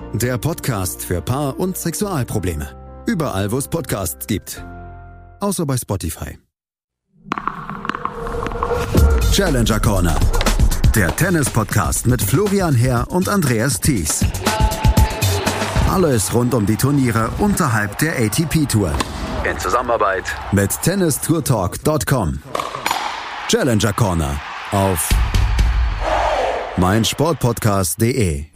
Der Podcast für Paar- und Sexualprobleme. Überall, wo es Podcasts gibt. Außer bei Spotify. Challenger Corner. Der Tennis-Podcast mit Florian Herr und Andreas Thies. Alles rund um die Turniere unterhalb der ATP-Tour. In Zusammenarbeit mit tennistourtalk.com. Challenger Corner auf meinsportpodcast.de